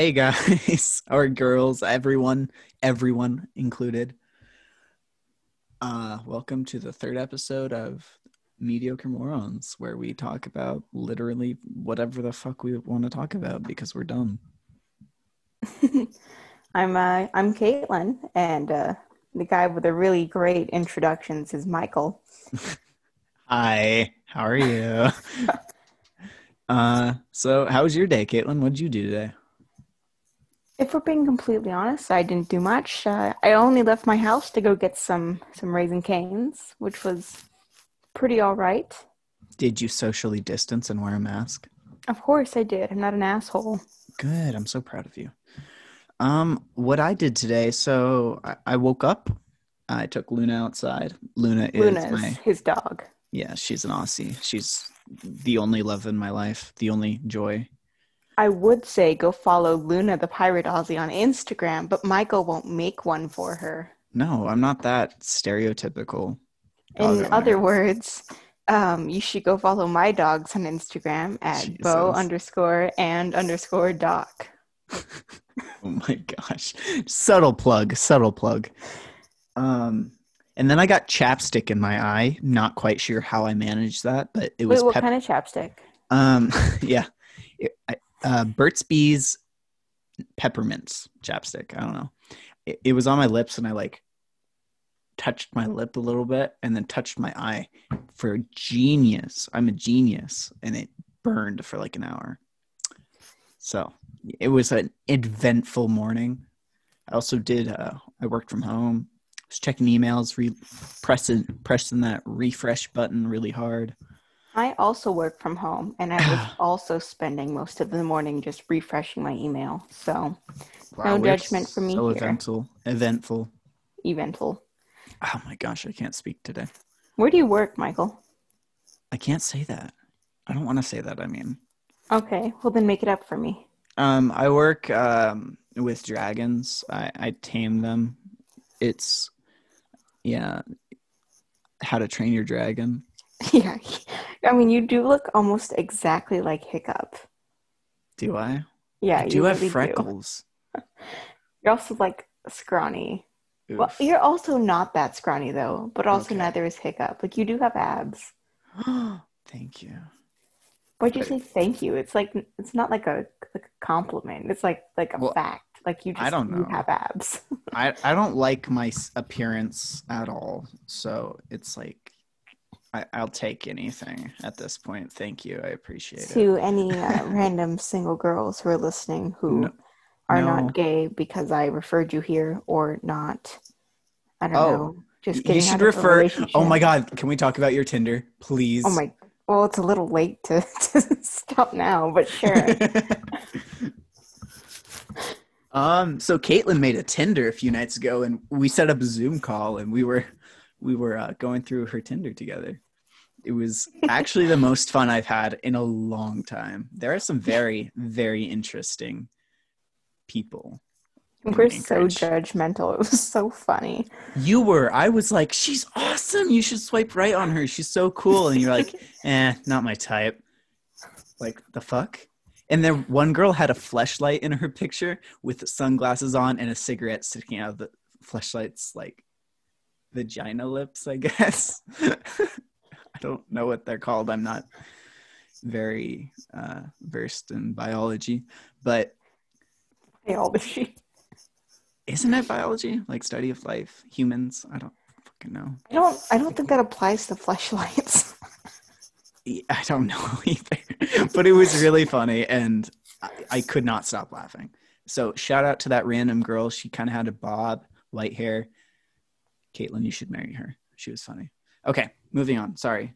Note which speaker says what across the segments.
Speaker 1: Hey guys, or girls, everyone, everyone included. Uh, welcome to the third episode of Mediocre Morons, where we talk about literally whatever the fuck we want to talk about because we're dumb.
Speaker 2: I'm uh, I'm Caitlin, and uh, the guy with the really great introductions is Michael.
Speaker 1: Hi, how are you? uh, so how was your day, Caitlin? What did you do today?
Speaker 2: If we're being completely honest, I didn't do much. Uh, I only left my house to go get some some Raising Cane's, which was pretty all right.
Speaker 1: Did you socially distance and wear a mask?
Speaker 2: Of course, I did. I'm not an asshole.
Speaker 1: Good. I'm so proud of you. Um, what I did today, so I, I woke up. I took Luna outside. Luna is
Speaker 2: Luna is
Speaker 1: my
Speaker 2: his dog.
Speaker 1: yeah. She's an Aussie. She's the only love in my life, the only joy.
Speaker 2: I would say go follow Luna the Pirate Aussie on Instagram, but Michael won't make one for her.
Speaker 1: No, I'm not that stereotypical.
Speaker 2: In
Speaker 1: owner.
Speaker 2: other words, um, you should go follow my dogs on Instagram at
Speaker 1: Jesus.
Speaker 2: underscore and underscore doc.
Speaker 1: Oh my gosh. Subtle plug, subtle plug. Um and then I got chapstick in my eye. Not quite sure how I managed that, but it was
Speaker 2: Wait, what
Speaker 1: pep-
Speaker 2: kind of chapstick?
Speaker 1: um yeah. It- I- uh Burt's Bees peppermints chapstick. I don't know. It, it was on my lips and I like touched my lip a little bit and then touched my eye for genius. I'm a genius and it burned for like an hour. So it was an eventful morning. I also did. Uh, I worked from home. Was checking emails, re- pressing pressing that refresh button really hard.
Speaker 2: I also work from home, and I was also spending most of the morning just refreshing my email. So No judgment from me
Speaker 1: So
Speaker 2: here.
Speaker 1: eventful, eventful.
Speaker 2: eventful.
Speaker 1: Oh my gosh, I can't speak today.
Speaker 2: Where do you work, Michael?
Speaker 1: I can't say that. I don't want to say that. I mean,
Speaker 2: Okay, well then make it up for me.
Speaker 1: um, I work um with dragons. I I tame them. It's yeah, how to train your dragon.
Speaker 2: yeah, I mean you do look almost exactly like Hiccup.
Speaker 1: Do I?
Speaker 2: Yeah,
Speaker 1: I do
Speaker 2: you do
Speaker 1: have
Speaker 2: really
Speaker 1: freckles.
Speaker 2: You're also like scrawny. Well, you're also not that scrawny though, but also
Speaker 1: Okay.
Speaker 2: neither is Hiccup. Like you do have abs.
Speaker 1: Thank you.
Speaker 2: Why'd you say thank you? It's like it's not like a like a compliment. It's like like a
Speaker 1: Well,
Speaker 2: fact. Like you just
Speaker 1: I don't
Speaker 2: you
Speaker 1: know.
Speaker 2: have abs.
Speaker 1: I, I don't like my appearance at all. So it's like, I, I'll take anything at this point. Thank you. I appreciate it.
Speaker 2: to any uh, random single girls who are listening who
Speaker 1: No-
Speaker 2: are
Speaker 1: no.
Speaker 2: not gay because I referred you here or not. I don't
Speaker 1: Oh,
Speaker 2: know. Just
Speaker 1: you should
Speaker 2: out of a
Speaker 1: refer. Oh my God. Can we talk about your Tinder, please?
Speaker 2: Oh my. Well, it's a little late to, to stop now, but sure.
Speaker 1: um. So Caitlin made a Tinder a few nights ago, and we set up a Zoom call, and we were we were uh, going through her Tinder together. It was actually the most fun I've had in a long time. There are some very very interesting people.
Speaker 2: We're so judgmental. It was so funny.
Speaker 1: You were. I was like, she's awesome. You should swipe right on her. She's so cool. And you're like, eh, not my type. Like the fuck. And then one girl had a fleshlight in her picture with sunglasses on and a cigarette sticking out of the fleshlight's like vagina lips, I guess. I don't know what they're called. I'm not very uh, versed in biology, but
Speaker 2: Biology.
Speaker 1: isn't it biology? Like study of life, humans? I don't fucking know.
Speaker 2: I don't. I don't think that applies to fleshlights.
Speaker 1: I don't know either, but it was really funny, and I, I could not stop laughing. So shout out to that random girl. She kind of had a bob, light hair. Caitlin, you should marry her. She was funny. Okay, moving on. Sorry.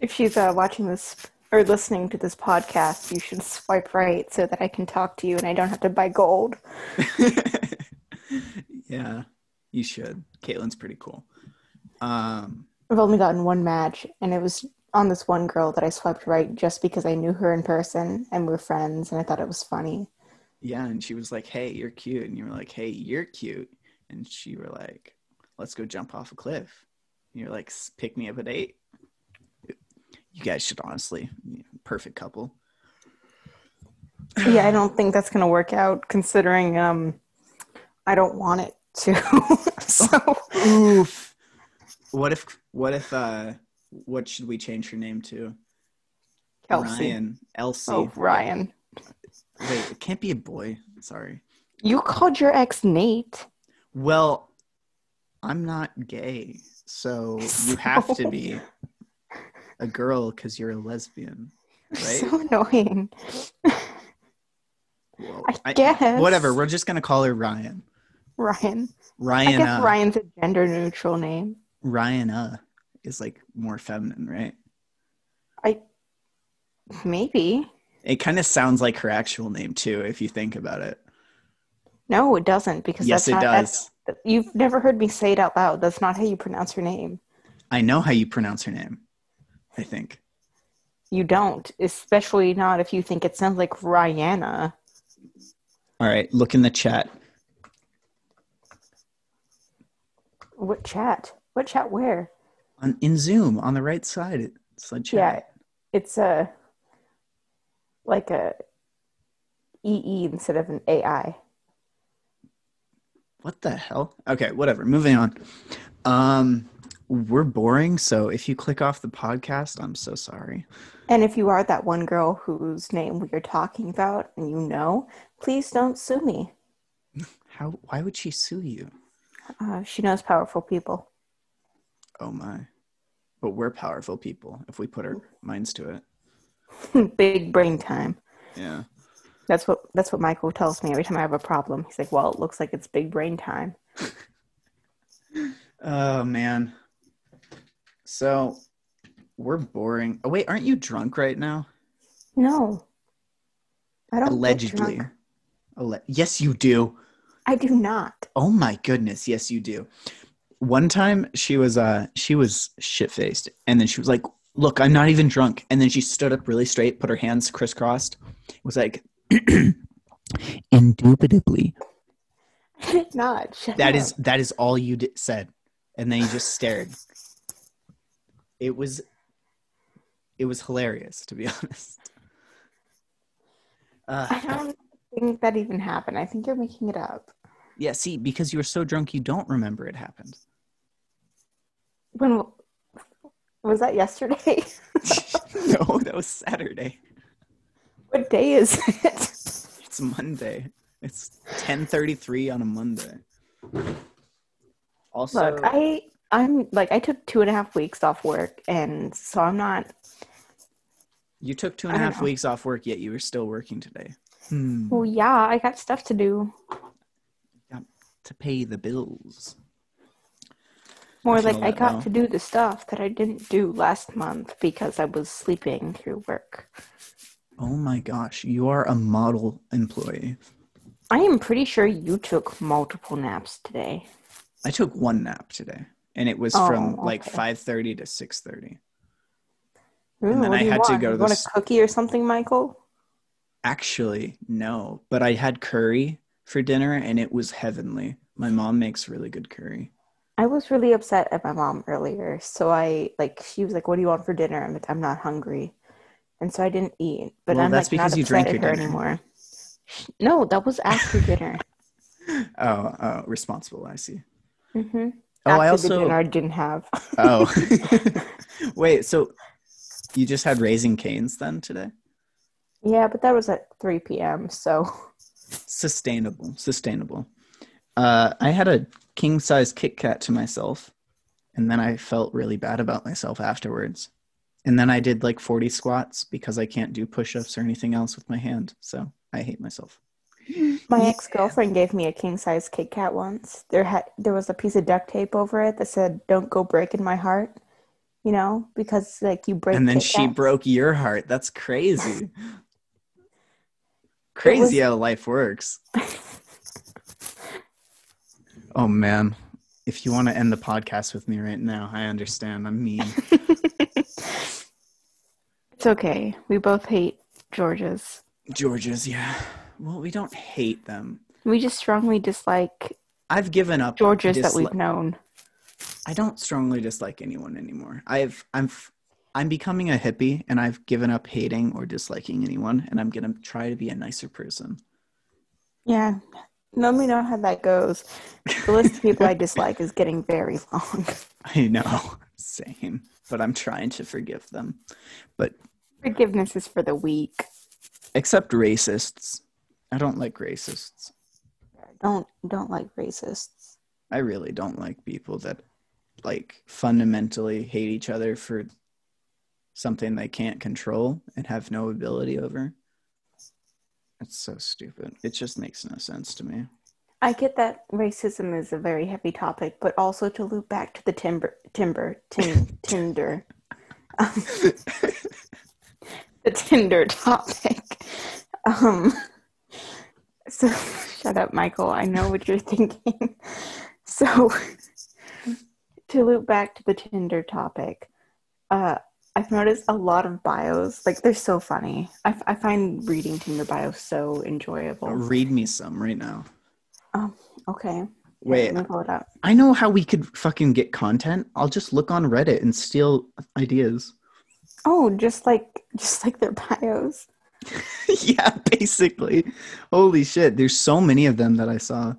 Speaker 2: if she's uh, watching this or listening to this podcast, you should swipe right so that I can talk to you and I don't have to buy gold.
Speaker 1: yeah, you should. Caitlin's pretty cool. Um,
Speaker 2: I've only gotten one match, and it was on this one girl that I swiped right just because I knew her in person and we're friends, and I thought it was funny.
Speaker 1: yeah, and she was like, "Hey, you're cute," and you were like, "Hey, you're cute," and she were like, "Let's go jump off a cliff." And you're like, "Pick me up at eight. You guys should honestly, perfect couple.
Speaker 2: Yeah, I don't think that's gonna work out considering um I don't want it to. so
Speaker 1: Oof. What if? What if? uh What should we change her name to?
Speaker 2: Kelsey.
Speaker 1: Ryan. Elsie.
Speaker 2: Oh, Ryan.
Speaker 1: Wait, it can't be a boy. Sorry.
Speaker 2: You called your ex Nate.
Speaker 1: Well, I'm not gay, so you have to be a girl because you're a lesbian, right?
Speaker 2: So annoying. I guess.
Speaker 1: Whatever. We're just gonna call her Ryan.
Speaker 2: Ryan.
Speaker 1: Ryan.
Speaker 2: I guess
Speaker 1: Uh,
Speaker 2: Ryan's a gender neutral name.
Speaker 1: Ryan. Uh, is like more feminine, right?
Speaker 2: I maybe.
Speaker 1: It kind of sounds like her actual name too, if you think about it.
Speaker 2: No, it doesn't because
Speaker 1: yes,
Speaker 2: that's
Speaker 1: it
Speaker 2: not,
Speaker 1: does.
Speaker 2: that's- You've never heard me say it out loud. That's not how you pronounce her name.
Speaker 1: I know how you pronounce her name. I think.
Speaker 2: You don't, especially not if you think it sounds like Rihanna.
Speaker 1: All right, look in the chat.
Speaker 2: What chat? What chat? Where?
Speaker 1: On in Zoom on the right side. It's the chat.
Speaker 2: Yeah, it's a like a EE instead of an AI.
Speaker 1: What the hell? Okay, whatever. Moving on. Um, we're boring, so if you click off the podcast, I'm so sorry.
Speaker 2: And if you are that one girl whose name we are talking about and you know, please don't sue me.
Speaker 1: How? Why would she sue you?
Speaker 2: Uh, she knows powerful people.
Speaker 1: Oh my! But we're powerful people if we put our minds to it.
Speaker 2: Big brain time.
Speaker 1: Yeah.
Speaker 2: That's what that's what Michael tells me every time I have a problem. He's like, "Well, it looks like it's big brain time."
Speaker 1: Oh man. So we're boring. Oh wait, aren't you drunk right now?
Speaker 2: No, I don't.
Speaker 1: Allegedly. Alle- yes, you do.
Speaker 2: I do not.
Speaker 1: Oh my goodness, yes you do. One time she was uh she was shit faced and then she was like, "Look, I'm not even drunk." And then she stood up really straight, put her hands crisscrossed. Was like indubitably.
Speaker 2: I did not. Shut
Speaker 1: That
Speaker 2: up.
Speaker 1: is that is all you di- said. And then you just stared. It was it was hilarious to be honest. Uh,
Speaker 2: I don't think that even happened. I think you're making it up.
Speaker 1: yeah, see, because you were so drunk you don't remember it happened.
Speaker 2: When was that yesterday?
Speaker 1: no, that was Saturday.
Speaker 2: What day is it?
Speaker 1: It's Monday. It's 10:33 on a Monday. Also,
Speaker 2: Look, I I'm like I took two and a half weeks off work, and so I'm not.
Speaker 1: you took two and a half
Speaker 2: know.
Speaker 1: weeks off work, yet you were still working today. Hmm.
Speaker 2: Well, yeah, I got stuff to do.
Speaker 1: To pay the bills.
Speaker 2: More like I got
Speaker 1: now.
Speaker 2: to do the stuff that I didn't do last month because I was sleeping through work.
Speaker 1: Oh my gosh, you are a model employee.
Speaker 2: I am pretty sure you took multiple naps today.
Speaker 1: I took one nap today, and it was
Speaker 2: Oh,
Speaker 1: from like
Speaker 2: okay.
Speaker 1: 5:30 to 6:30.
Speaker 2: Ooh,
Speaker 1: then I had to
Speaker 2: want?
Speaker 1: go to the
Speaker 2: want a cookie or something, Michael?
Speaker 1: Actually, no, but I had curry for dinner, and it was heavenly. My mom makes really good curry.
Speaker 2: I was really upset at my mom earlier, so I like she was like, "What do you want for dinner?" I'm like, "I'm not hungry," and so I didn't eat. But
Speaker 1: Well,
Speaker 2: I'm
Speaker 1: that's
Speaker 2: like not
Speaker 1: because you
Speaker 2: upset
Speaker 1: drank your dinner.
Speaker 2: anymore. No, that was after dinner.
Speaker 1: Oh, oh, responsible. I see.
Speaker 2: hmm
Speaker 1: Oh,
Speaker 2: after
Speaker 1: I
Speaker 2: the
Speaker 1: also.
Speaker 2: dinner I didn't have.
Speaker 1: Oh, wait. So you just had Raising Cane's then today?
Speaker 2: yeah, but that was at 3 p.m. So
Speaker 1: Sustainable. Sustainable. Uh, I had a king size Kit Kat to myself, and then I felt really bad about myself afterwards. And then I did like 40 squats because I can't do push ups or anything else with my hand. So I hate myself.
Speaker 2: my
Speaker 1: Yeah.
Speaker 2: ex girlfriend gave me a king size Kit Kat once. There had there was a piece of duct tape over it that said, "Don't go breaking my heart," you know, because like you break.
Speaker 1: and then
Speaker 2: Kit
Speaker 1: she
Speaker 2: Kats.
Speaker 1: broke your heart. That's crazy. crazy how life works. Oh man. If you want to end the podcast with me right now, I understand. I'm mean.
Speaker 2: It's okay. We both hate Georges.
Speaker 1: Georges, yeah. Well, we don't hate them.
Speaker 2: We just strongly dislike
Speaker 1: I've given up.
Speaker 2: Georges that we've known.
Speaker 1: I don't strongly dislike anyone anymore. I've I'm I'm becoming a hippie and I've given up hating or disliking anyone and I'm going to try to be a nicer person.
Speaker 2: Yeah. Let me know how that goes. The list of people I dislike is getting very long.
Speaker 1: I know, same, but I'm trying to forgive them. But
Speaker 2: Forgiveness is for the weak.
Speaker 1: except racists. I don't like racists.
Speaker 2: Don't don't like racists.
Speaker 1: I really don't like people that like fundamentally hate each other for something they can't control and have no ability over. It's so stupid. It just makes no sense to me.
Speaker 2: I get that racism is a very heavy topic, but also to loop back to the timber timber tin, Tinder. Um, the Tinder topic. Um, so shut up, Michael. I know what you're thinking. So to loop back to the Tinder topic, uh, I've noticed a lot of bios. Like they're so funny. I, f- I find reading Tinder bios so enjoyable.
Speaker 1: Read me some right now.
Speaker 2: Oh, okay.
Speaker 1: Wait,
Speaker 2: Let me pull it up.
Speaker 1: I know how we could fucking get content. I'll just look on Reddit and steal ideas.
Speaker 2: Oh, just like just like their bios.
Speaker 1: yeah, basically. Holy shit, there's so many of them that I saw.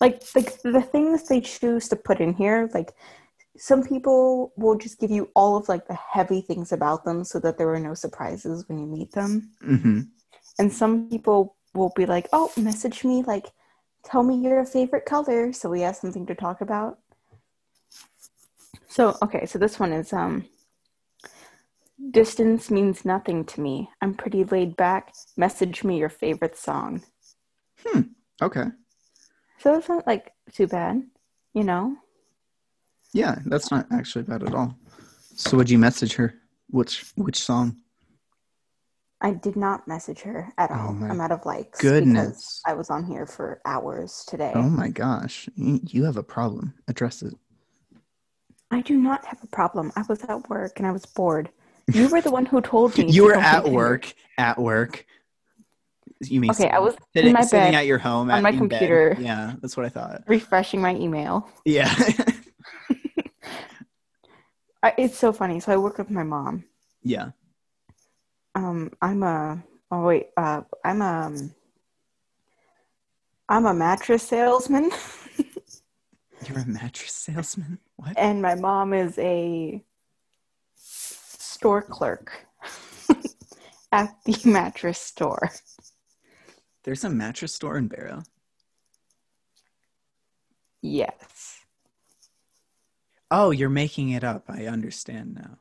Speaker 2: Like like the things they choose to put in here, like some people will just give you all of like the heavy things about them so that there are no surprises when you meet them.
Speaker 1: hmm
Speaker 2: And some people will be like, "Oh, message me like tell me your favorite color so we have something to talk about." So, okay, so this one is um distance means nothing to me. I'm pretty laid back. Message me your favorite song. Hmm.
Speaker 1: Okay.
Speaker 2: So it's not like too bad, you know?
Speaker 1: Yeah, that's not actually bad at all. So would you message her? Which which song?
Speaker 2: I did not message her at
Speaker 1: Oh
Speaker 2: all.
Speaker 1: my
Speaker 2: I'm out of likes.
Speaker 1: goodness.
Speaker 2: I was on here for hours today.
Speaker 1: Oh my gosh. You have a problem. Address it.
Speaker 2: I do not have a problem. I was at work and I was bored. You were the one who told me.
Speaker 1: You were at work. At work. You mean
Speaker 2: Okay, I was
Speaker 1: sitting,
Speaker 2: in my
Speaker 1: sitting
Speaker 2: bed
Speaker 1: at your home
Speaker 2: on
Speaker 1: at-
Speaker 2: my
Speaker 1: in bed.
Speaker 2: computer.
Speaker 1: Yeah, that's what I thought.
Speaker 2: refreshing my email.
Speaker 1: Yeah.
Speaker 2: I, it's so funny. So I work with my mom.
Speaker 1: yeah.
Speaker 2: Um, I'm a oh wait, uh, I'm a I'm a mattress salesman,
Speaker 1: You're a mattress salesman? What?
Speaker 2: and my mom is a store clerk at the mattress store.
Speaker 1: There's a mattress store in Barrow.
Speaker 2: Yes.
Speaker 1: Oh, you're making it up. I understand now.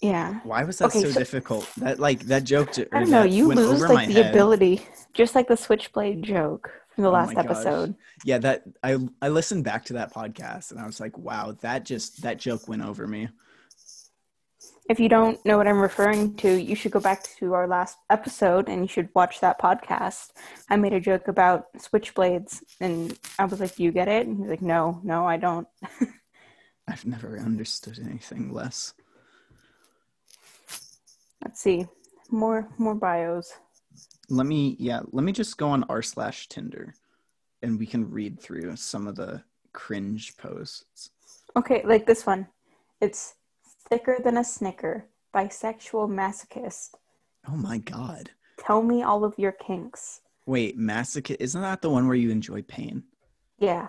Speaker 2: Yeah.
Speaker 1: Why was that
Speaker 2: Okay,
Speaker 1: so,
Speaker 2: so-
Speaker 1: difficult? That like that joke.
Speaker 2: I don't know. You lose like the
Speaker 1: head.
Speaker 2: ability, just like the switchblade joke from the
Speaker 1: Oh
Speaker 2: last episode.
Speaker 1: Yeah, that I I listened back to that podcast and I was like, wow, that just that joke went over me.
Speaker 2: If you don't know what I'm referring to, you should go back to our last episode and you should watch that podcast. I made a joke about switchblades and I was like, Do you get it? And he's like, No, no, I don't.
Speaker 1: I've never understood anything less.
Speaker 2: Let's see. More more bios.
Speaker 1: Let me yeah, let me just go on r slash Tinder, and we can read through some of the cringe posts.
Speaker 2: Okay, like this one. It's thicker than a snicker, bisexual masochist.
Speaker 1: Oh my god!
Speaker 2: Tell me all of your kinks.
Speaker 1: Wait, masochist isn't that the one where you enjoy pain?
Speaker 2: Yeah.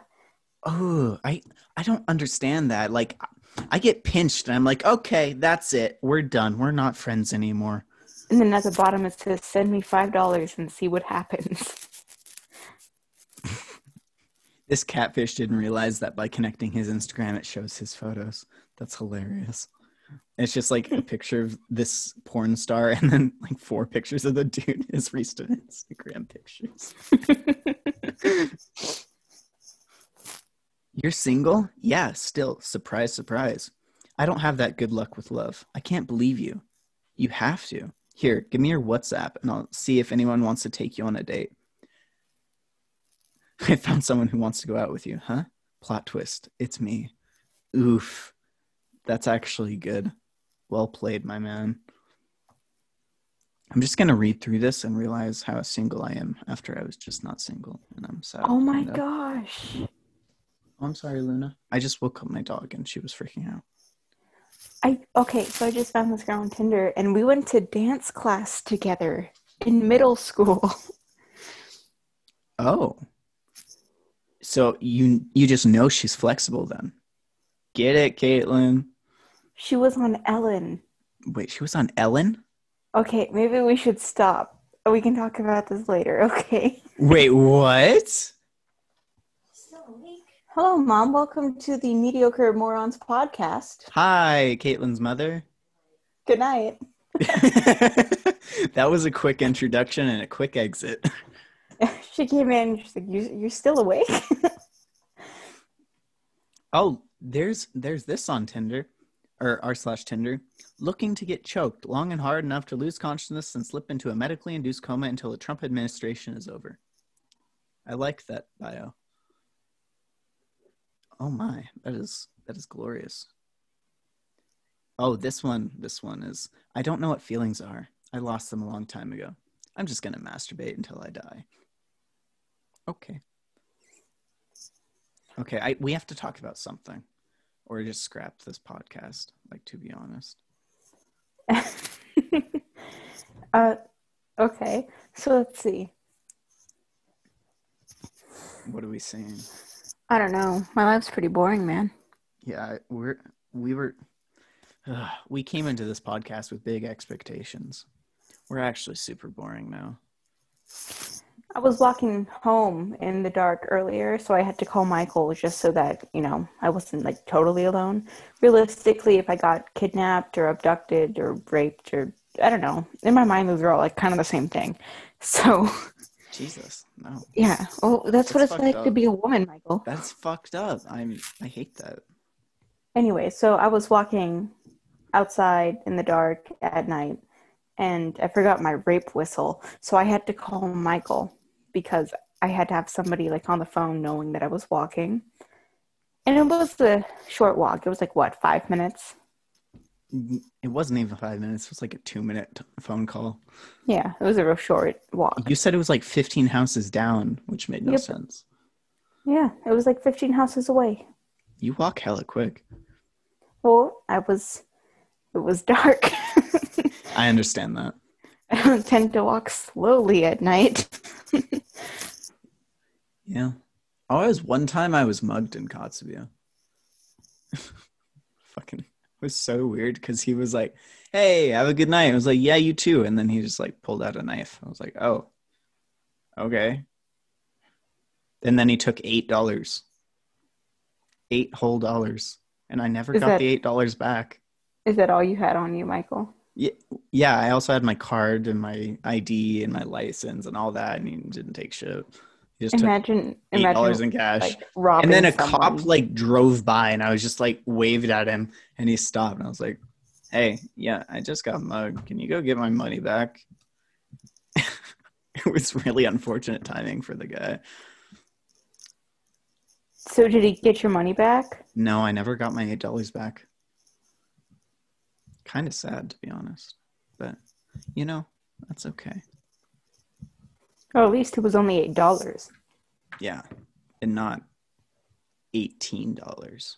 Speaker 1: Oh, I I don't understand that. Like, I get pinched, and I'm like, okay, that's it. We're done. We're not friends anymore.
Speaker 2: And then at the bottom it says send me five dollars and see what happens.
Speaker 1: This catfish didn't realize that by connecting his Instagram, it shows his photos. That's hilarious. It's just like a picture of this porn star and then like four pictures of the dude his recent Instagram pictures. You're single? Yeah, still. Surprise, surprise. I don't have that good luck with love. I can't believe you. You have to. Here, give me your WhatsApp and I'll see if anyone wants to take you on a date. I found someone who wants to go out with you, huh? Plot twist. It's me. Oof. That's actually good. Well played, my man. I'm just going to read through this and realize how single I am after I was just not single. And I'm sad.
Speaker 2: oh my gosh.
Speaker 1: Oh, I'm sorry, Luna. I just woke up my dog and she was freaking out.
Speaker 2: I okay, so I just found this girl on Tinder and we went to dance class together in middle school.
Speaker 1: Oh. So you you just know she's flexible then. Get it, Caitlin.
Speaker 2: She was on Ellen.
Speaker 1: Wait, she was on Ellen?
Speaker 2: Okay, maybe we should stop. We can talk about this later, okay?
Speaker 1: Wait, what?
Speaker 2: Hello, Mom. Welcome to the Mediocre Morons podcast.
Speaker 1: Hi, Caitlin's mother.
Speaker 2: Good night.
Speaker 1: that was a quick introduction and a quick exit.
Speaker 2: she came in. She's like, you, "You're still awake?"
Speaker 1: oh, there's there's this on Tinder, or r slash Tinder. Looking to get choked long and hard enough to lose consciousness and slip into a medically induced coma until the Trump administration is over. I like that bio. Oh my, that is that is glorious. Oh, this one, this one is I don't know what feelings are. I lost them a long time ago. I'm just gonna masturbate until I die. Okay. Okay, I we have to talk about something. Or just scrap this podcast, like to be honest.
Speaker 2: uh okay. So let's see.
Speaker 1: What are we saying?
Speaker 2: I don't know. My life's pretty boring, man.
Speaker 1: Yeah, we're we were uh, we came into this podcast with big expectations. We're actually super boring now.
Speaker 2: I was walking home in the dark earlier, so I had to call Michael just so that, you know, I wasn't like totally alone. Realistically, if I got kidnapped or abducted or raped or I don't know, in my mind those are all like kind of the same thing. So
Speaker 1: Jesus, no.
Speaker 2: Yeah. Well, that's, that's what it's like up. to be a woman, Michael.
Speaker 1: That's fucked up. I'm I hate that.
Speaker 2: Anyway, so I was walking outside in the dark at night and I forgot my rape whistle. So I had to call Michael because I had to have somebody like on the phone knowing that I was walking. And it was a short walk. It was like what, five minutes?
Speaker 1: It wasn't even five minutes. It was like a two minute phone call.
Speaker 2: Yeah, it was a real short walk.
Speaker 1: You said it was like 15 houses down, which made no yep. sense.
Speaker 2: Yeah, it was like 15 houses away.
Speaker 1: You walk hella quick.
Speaker 2: Well, I was, it was dark.
Speaker 1: I understand that.
Speaker 2: I don't tend to walk slowly at night.
Speaker 1: yeah. Oh, I was one time I was mugged in Kotzebue. Fucking it was so weird because he was like, Hey, have a good night. I was like, Yeah, you too. And then he just like pulled out a knife. I was like, Oh, okay. And then he took eight dollars. Eight whole dollars. And I never is got that, the eight dollars back.
Speaker 2: Is that all you had on you, Michael?
Speaker 1: Yeah, yeah. I also had my card and my ID and my license and all that, and he didn't take shit.
Speaker 2: He just imagine eight
Speaker 1: dollars in cash, like, and then a someone. cop like drove by, and I was just like waved at him, and he stopped, and I was like, "Hey, yeah, I just got mugged. Can you go get my money back?" it was really unfortunate timing for the guy.
Speaker 2: So did he get your money back?
Speaker 1: No, I never got my eight dollars back kind of sad to be honest, but you know that's okay.
Speaker 2: Oh, at least it was only eight dollars.
Speaker 1: Yeah, and not eighteen dollars.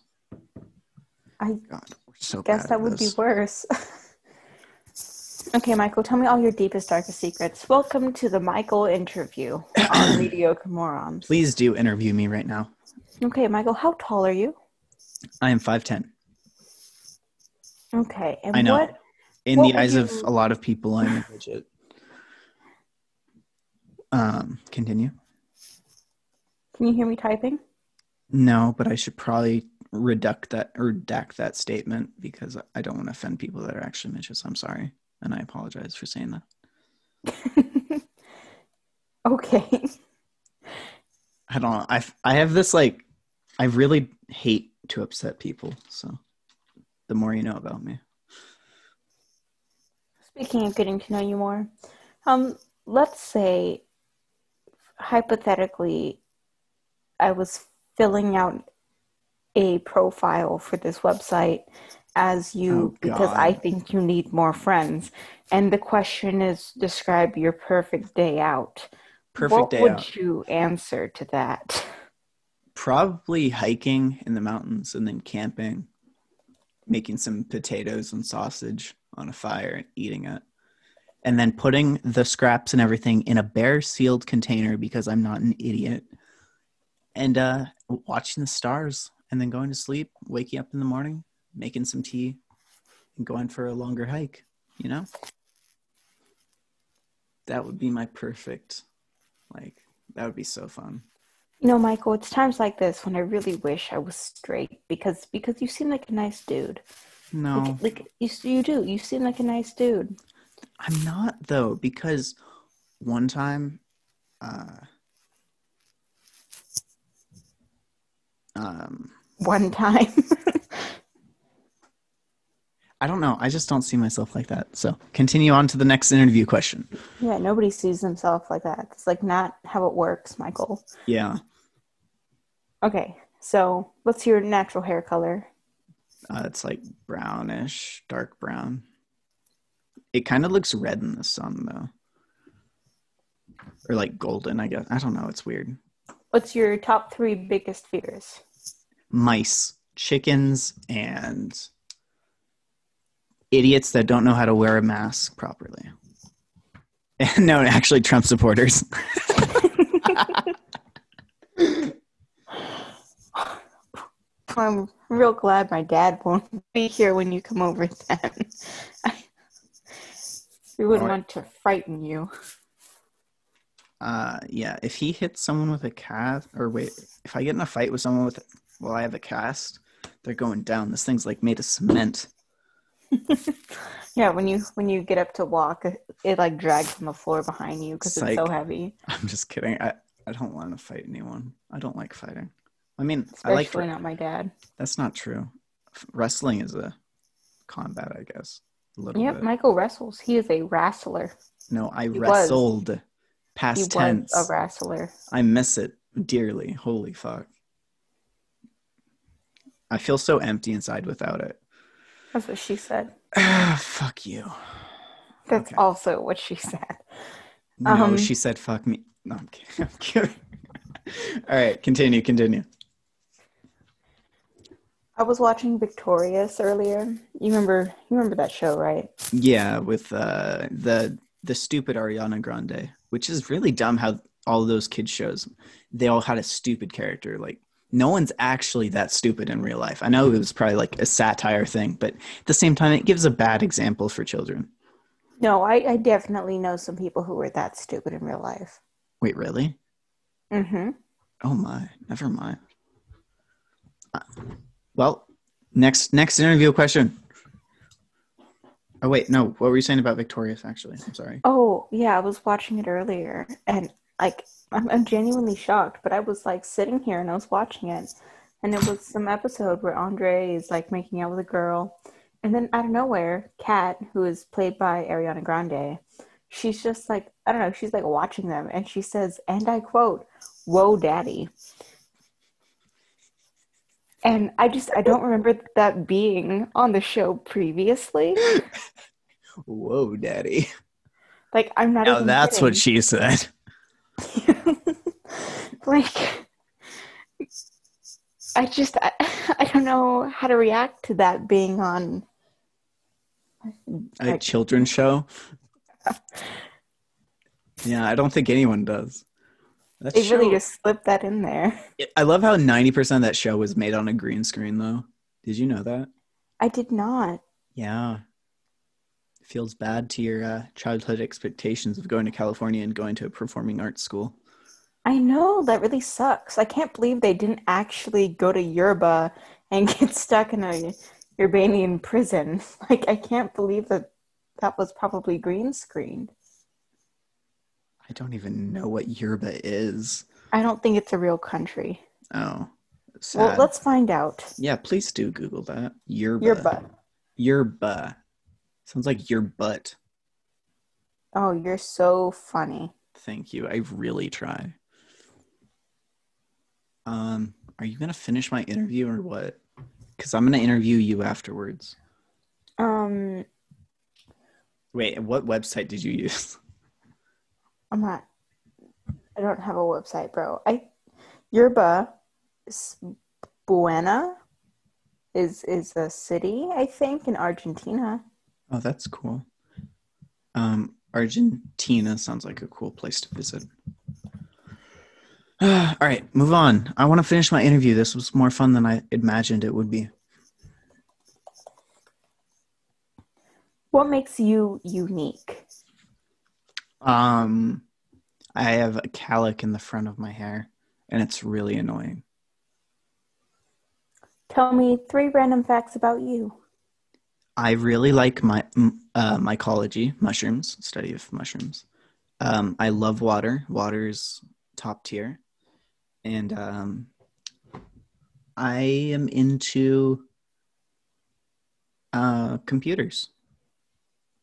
Speaker 2: I God, so guess that would be worse. okay, Michael, tell me all your deepest, darkest secrets. Welcome to the Michael interview on Mediocre Morons.
Speaker 1: Please do interview me right now.
Speaker 2: Okay, Michael, how tall are you?
Speaker 1: I am five ten.
Speaker 2: Okay.
Speaker 1: And I know. What, In what the eyes you... of a lot of people, I'm a midget. Um, continue.
Speaker 2: Can you hear me typing?
Speaker 1: No, but I should probably reduct that or redact that statement because I don't want to offend people that are actually midgets. I'm sorry, and I apologize for saying
Speaker 2: that. okay.
Speaker 1: I don't know. I I have this like I really hate to upset people, so the more you know about me.
Speaker 2: Speaking of getting to know you more, um, let's say hypothetically, I was filling out a profile for this website as you oh, because I think you need more friends. And the question is describe your perfect day out. Perfect what day would out. you answer to that?
Speaker 1: Probably hiking in the mountains and then camping making some potatoes and sausage on a fire and eating it. And then putting the scraps and everything in a bear sealed container because I'm not an idiot. And uh, watching the stars and then going to sleep, waking up in the morning, making some tea, and going for a longer hike, you know? That would be my perfect, like, that would be so fun.
Speaker 2: You know, Michael, it's times like this when I really wish I was straight because because you seem like a nice dude.
Speaker 1: No,
Speaker 2: Like, like you, you do. You seem like a nice dude.
Speaker 1: I'm not though, because one time, uh, um,
Speaker 2: One time.
Speaker 1: I don't know. I just don't see myself like that. So continue on to the next interview question.
Speaker 2: yeah, nobody sees themselves like that. It's like not how it works, Michael.
Speaker 1: Yeah,
Speaker 2: Okay, so what's your natural hair color?
Speaker 1: uh, it's like brownish, dark brown. It kind of looks red in the sun though, or like golden. I guess I don't know. It's weird.
Speaker 2: What's your top three biggest fears?
Speaker 1: Mice, chickens, and idiots that don't know how to wear a mask properly. no, actually, Trump supporters.
Speaker 2: I'm real glad my dad won't be here when you come over then. we wouldn't
Speaker 1: Alright.
Speaker 2: want to frighten you.
Speaker 1: Uh, yeah, if he hits someone with a cast, or wait, if I get in a fight with someone with, well, I have a cast, they're going down. This thing's like made of cement.
Speaker 2: Yeah, when you when you get up to walk, it like drags on the floor behind you because it's so heavy.
Speaker 1: I'm just kidding. I, I don't want to fight anyone. I don't like fighting. I mean, I like
Speaker 2: Especially not my dad.
Speaker 1: That's not true. Wrestling is a combat, I guess. A little
Speaker 2: Yep,
Speaker 1: bit.
Speaker 2: Michael wrestles. He is a wrestler.
Speaker 1: no, I
Speaker 2: was.
Speaker 1: wrestled. Past
Speaker 2: He
Speaker 1: tense.
Speaker 2: was a wrestler.
Speaker 1: I miss it dearly. Holy fuck. I feel so empty inside without it.
Speaker 2: That's what she said.
Speaker 1: Fuck you.
Speaker 2: That's
Speaker 1: Okay.
Speaker 2: also what she said.
Speaker 1: No,
Speaker 2: Um,
Speaker 1: she said fuck me. No, I'm kidding. I'm kidding. All right, continue, continue.
Speaker 2: I was watching Victorious earlier. You remember you remember that show, right?
Speaker 1: Yeah, with uh, the the stupid Ariana Grande, which is really dumb. How all of those kids shows, they all had a stupid character. Like no one's actually that stupid in real life. I know it was probably like a satire thing, but at the same time, it gives a bad example for children.
Speaker 2: No, I, I definitely know some people who were that stupid in real life.
Speaker 1: Wait, really?
Speaker 2: Mm-hmm.
Speaker 1: Oh my, never mind. Uh, Well, next next interview question. Oh wait, no. What were you saying about Victorious? Actually, I'm sorry.
Speaker 2: Oh, yeah, I was watching it earlier and like I'm, I'm genuinely shocked, but I was like sitting here and I was watching it and it was some episode where Andre is like making out with a girl and then out of nowhere, Cat, who is played by Ariana Grande, she's just like I don't know, she's like watching them and she says, and I quote, Whoa daddy. And I just I don't remember that being on the show previously.
Speaker 1: Whoa, daddy.
Speaker 2: Like I'm not
Speaker 1: Now that's what she said.
Speaker 2: like i just I, I don't know how to react to that being on
Speaker 1: A
Speaker 2: Like-
Speaker 1: children's show. Yeah, I don't think anyone does. That
Speaker 2: they really just slipped that in there
Speaker 1: I love how ninety percent of that show was made on a green screen, though. Did you know that?
Speaker 2: i did not
Speaker 1: Yeah. It feels bad to your uh, childhood expectations of going to California and going to a performing arts school.
Speaker 2: i know that really sucks i can't believe they didn't actually go to yerba and get stuck in a Yerbanian prison like i can't believe that that was probably green screened
Speaker 1: I don't even know what yerba is.
Speaker 2: i don't think it's a real country
Speaker 1: Oh, sad.
Speaker 2: well let's find out
Speaker 1: yeah, please do Google that. Yerba.
Speaker 2: yerba
Speaker 1: Yerba. Sounds like your butt.
Speaker 2: oh you're so funny
Speaker 1: Thank you. I really try. Um, are you gonna finish my interview or what? Because I'm gonna interview you afterwards.
Speaker 2: um
Speaker 1: Wait, what website did you use?
Speaker 2: I'm not. I don't have a website, bro. I yerba buena is is a city, I think, in Argentina.
Speaker 1: Oh, that's cool. Um, Argentina sounds like a cool place to visit. All right, move on. I want to finish my interview. This was more fun than I imagined it would be.
Speaker 2: What makes you unique?
Speaker 1: Um, I have a calic in the front of my hair, and it's really annoying.
Speaker 2: Tell me three random facts about you.
Speaker 1: I really like my uh, mycology, mushrooms, study of mushrooms. Um, I love water. Water's top tier, and um, I am into uh, computers.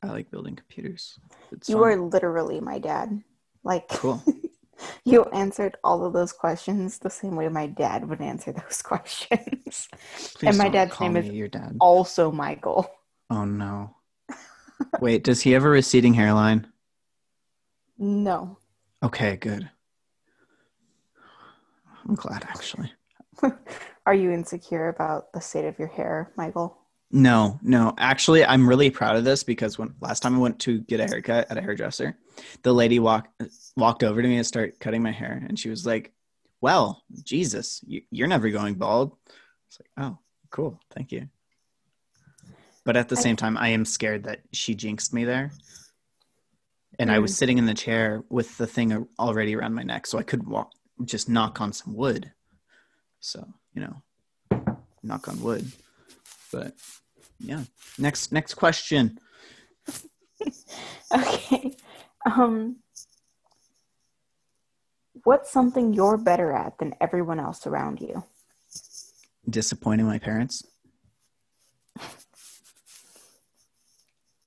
Speaker 1: I like building computers. It's
Speaker 2: You
Speaker 1: fun.
Speaker 2: are literally my dad. Like
Speaker 1: cool.
Speaker 2: you answered all of those questions the same way my dad would answer those questions.
Speaker 1: Please
Speaker 2: my
Speaker 1: don't
Speaker 2: dad's
Speaker 1: call
Speaker 2: name
Speaker 1: me
Speaker 2: is-
Speaker 1: your dad.
Speaker 2: also Michael.
Speaker 1: Oh no. Wait, does he have a receding hairline?
Speaker 2: No.
Speaker 1: Okay, good. I'm glad actually.
Speaker 2: Are you insecure about the state of your hair, Michael?
Speaker 1: No, no. Actually, I'm really proud of this because when last time I went to get a haircut at a hairdresser, the lady walked walked over to me and started cutting my hair, and she was like, "Well, Jesus, you, you're never going bald." It's like, "Oh, cool, thank you." But at the same time, I am scared that she jinxed me there. And I was mm. sitting in the chair with the thing already around my neck, so I could walk, just knock on some wood. So you know, knock on wood. But yeah, next next question.
Speaker 2: Okay. Um What's something you're better at than everyone else around you?
Speaker 1: Disappointing my parents.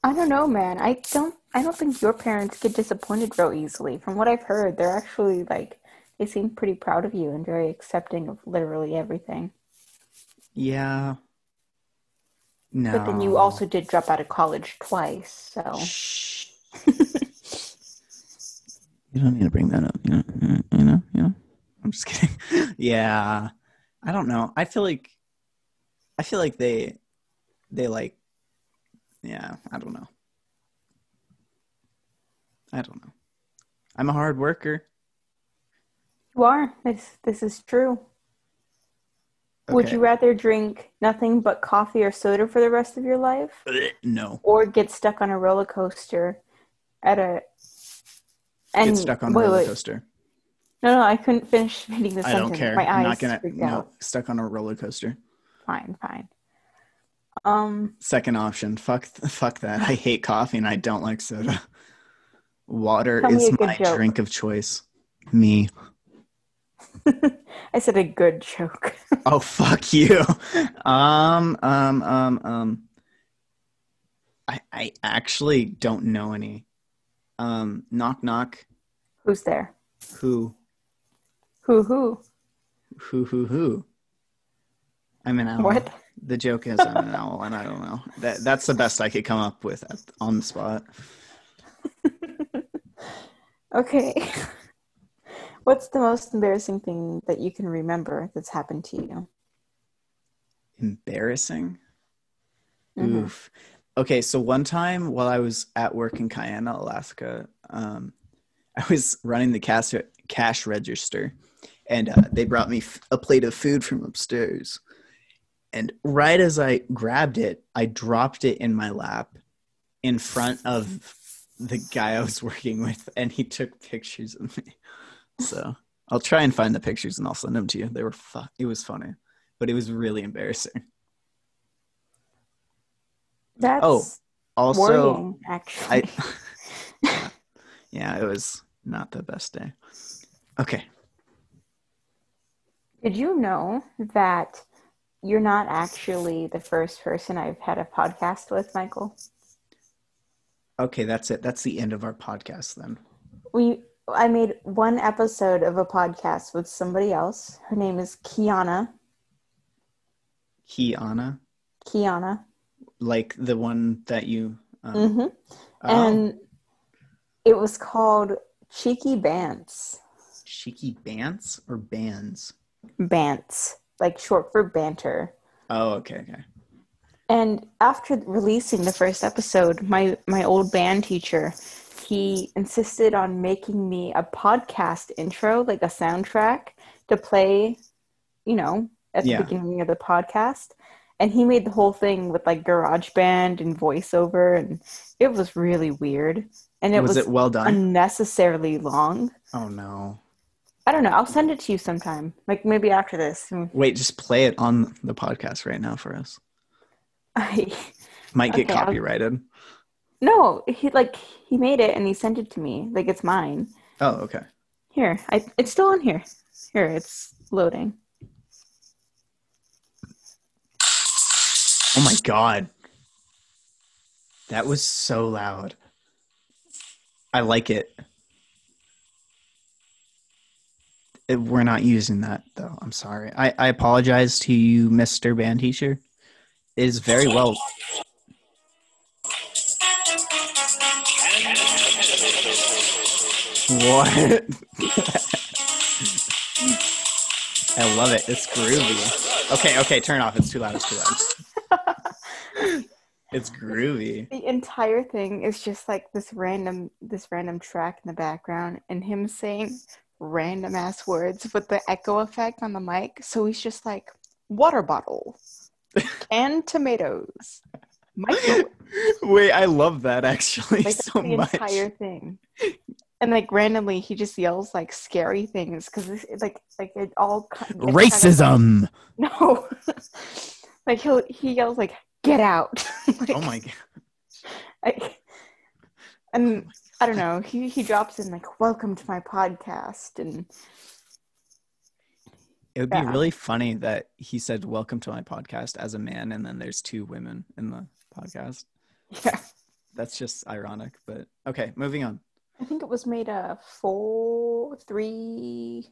Speaker 2: I don't know, man. I don't I don't think your parents get disappointed real easily. From what I've heard, they're actually like they seem pretty proud of you and very accepting of literally everything.
Speaker 1: Yeah. No.
Speaker 2: But then you also did drop out of college twice, so
Speaker 1: Shh. you don't need to bring that up. You know, you know, you know. I'm just kidding. yeah. I don't know. I feel like I feel like they they like yeah, I don't know. I don't know. I'm a hard worker.
Speaker 2: you are. This this is true. Would you rather drink nothing but coffee or soda for the rest of your life?
Speaker 1: No.
Speaker 2: or get stuck on a roller coaster at a and
Speaker 1: Get stuck on a
Speaker 2: wait,
Speaker 1: roller
Speaker 2: wait.
Speaker 1: coaster.
Speaker 2: No, no, I couldn't finish reading the
Speaker 1: I don't care.
Speaker 2: My eyes
Speaker 1: I'm not gonna no
Speaker 2: out.
Speaker 1: stuck on a roller coaster.
Speaker 2: Fine, fine. Um,
Speaker 1: Second option. Fuck fuck that. I hate coffee and I don't like soda. Water is my
Speaker 2: joke.
Speaker 1: drink of choice. Me.
Speaker 2: I said a good joke.
Speaker 1: Oh fuck you. Um um um um I I actually don't know any. Um knock knock.
Speaker 2: Who's there?
Speaker 1: Who
Speaker 2: Who? Who?
Speaker 1: who who who? I'm an owl.
Speaker 2: What?
Speaker 1: The joke is I'm an owl and I don't know. That that's the best I could come up with at, on the spot.
Speaker 2: Okay. What's the most embarrassing thing that you can remember that's happened to you?
Speaker 1: Embarrassing.
Speaker 2: Mhm.
Speaker 1: Oof. Okay, so one time while I was at work in Kiana, Alaska, um, I was running the cash cash register, and uh, they brought me f- a plate of food from upstairs. And right as I grabbed it, I dropped it in my lap in front of the guy I was working with, and he took pictures of me. So I'll try and find the pictures and I'll send them to you. They were fu- It was funny, but it was really embarrassing.
Speaker 2: That's
Speaker 1: Oh, Also,
Speaker 2: worrying, actually.
Speaker 1: I yeah. yeah, it was not the best day. Okay.
Speaker 2: Did you know that you're not actually the first person I've had a podcast with, Michael?
Speaker 1: Okay, that's it. That's the end of our podcast then.
Speaker 2: We I made one episode of a podcast with somebody else. Her name is Kiana.
Speaker 1: Kiana,
Speaker 2: Kiana.
Speaker 1: like the one that you um,
Speaker 2: hmm
Speaker 1: oh,
Speaker 2: And it was called Cheeky Bants.
Speaker 1: cheeky bants or bands?
Speaker 2: Bants. Like short for banter.
Speaker 1: Oh, okay, okay.
Speaker 2: And after releasing the first episode, my my old band teacher, he insisted on making me a podcast intro, like a soundtrack to play, you know, at the
Speaker 1: Yeah.
Speaker 2: beginning of the podcast. And he made the whole thing with like GarageBand and voiceover, and it was really weird. And it
Speaker 1: was,
Speaker 2: was,
Speaker 1: it well done?
Speaker 2: unnecessarily long.
Speaker 1: oh no.
Speaker 2: I don't know. I'll send it to you sometime, like maybe after this.
Speaker 1: Wait, just play it on the podcast right now for us.
Speaker 2: I
Speaker 1: Might get
Speaker 2: Okay, I'll-
Speaker 1: copyrighted.
Speaker 2: No, he like he made it and he sent it to me, like it's mine.
Speaker 1: Oh, okay.
Speaker 2: Here, I it's still on here. Here, it's loading.
Speaker 1: Oh my god. That was so loud. I like it. Uh, We're not using that though. I'm sorry. I, I apologize to you, Mr. Band Teacher. It is very well. What? I love it. It's groovy. Okay, okay, turn off. It's too loud. It's too loud. It's groovy.
Speaker 2: The entire thing is just like this random this random track in the background and him saying random ass words with the echo effect on the mic. So he's just like water bottle and tomatoes. Microwave.
Speaker 1: Wait, I love that actually
Speaker 2: Like
Speaker 1: so
Speaker 2: that's the
Speaker 1: much.
Speaker 2: entire thing. And like randomly, he just yells like scary things because like like it all it kind of-
Speaker 1: Racism.
Speaker 2: no, like he will he yells like get out. like,
Speaker 1: Oh my god.
Speaker 2: I, and oh I don't know. He he drops in like welcome to my podcast and
Speaker 1: It would be really funny that he said welcome to my podcast as a man and then there's two women in the podcast.
Speaker 2: yeah.
Speaker 1: That's just ironic, but okay, moving on.
Speaker 2: I think it was made a four three.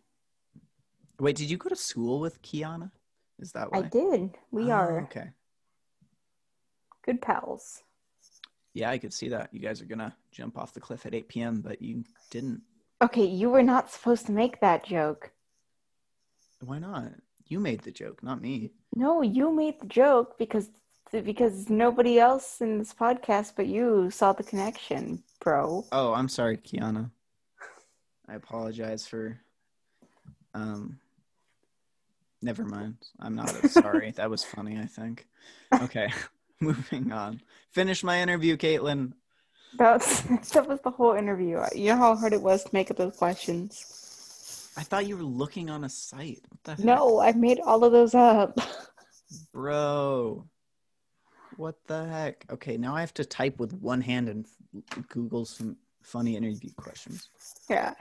Speaker 1: Wait, did you go to school with Kiana? Is that why?
Speaker 2: I did. We
Speaker 1: Oh,
Speaker 2: are
Speaker 1: Okay.
Speaker 2: good pals.
Speaker 1: Yeah, I could see that. You guys are gonna jump off the cliff at 8 p.m., but you didn't.
Speaker 2: Okay, you were not supposed to make that joke.
Speaker 1: Why not? You made the joke, not me.
Speaker 2: No, you made the joke because because nobody else in this podcast but you saw the connection, bro.
Speaker 1: Oh, I'm sorry, Kiana. I apologize for. Um. Never mind. I'm not sorry. that was funny. I think. Okay, moving on. Finish my interview, Caitlin.
Speaker 2: That's that was the whole interview. You know how hard it was to make up those questions.
Speaker 1: I thought you were looking on a site. What the heck?
Speaker 2: No, I made all of those up.
Speaker 1: bro. What the heck? Okay, now I have to type with one hand and Google some funny interview questions.
Speaker 2: yeah,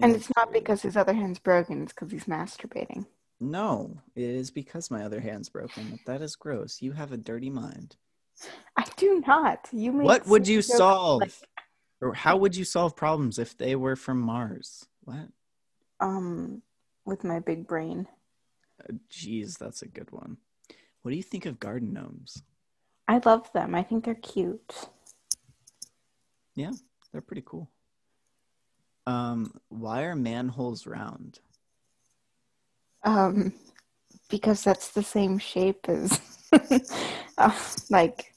Speaker 2: and it's not because his other hand's broken. It's because he's masturbating.
Speaker 1: No, it is because my other hand's broken. That is gross. You have a dirty mind.
Speaker 2: I do not. You
Speaker 1: What would you solve?
Speaker 2: like,
Speaker 1: Or how would you solve problems if they were from Mars? What?
Speaker 2: um with my big brain.
Speaker 1: Uh, Jeez, that's a good one. What do you think of garden gnomes?
Speaker 2: I love them. I think they're cute.
Speaker 1: Yeah, they're pretty cool. Um, why are manholes round?
Speaker 2: Um, because that's the same shape as uh, like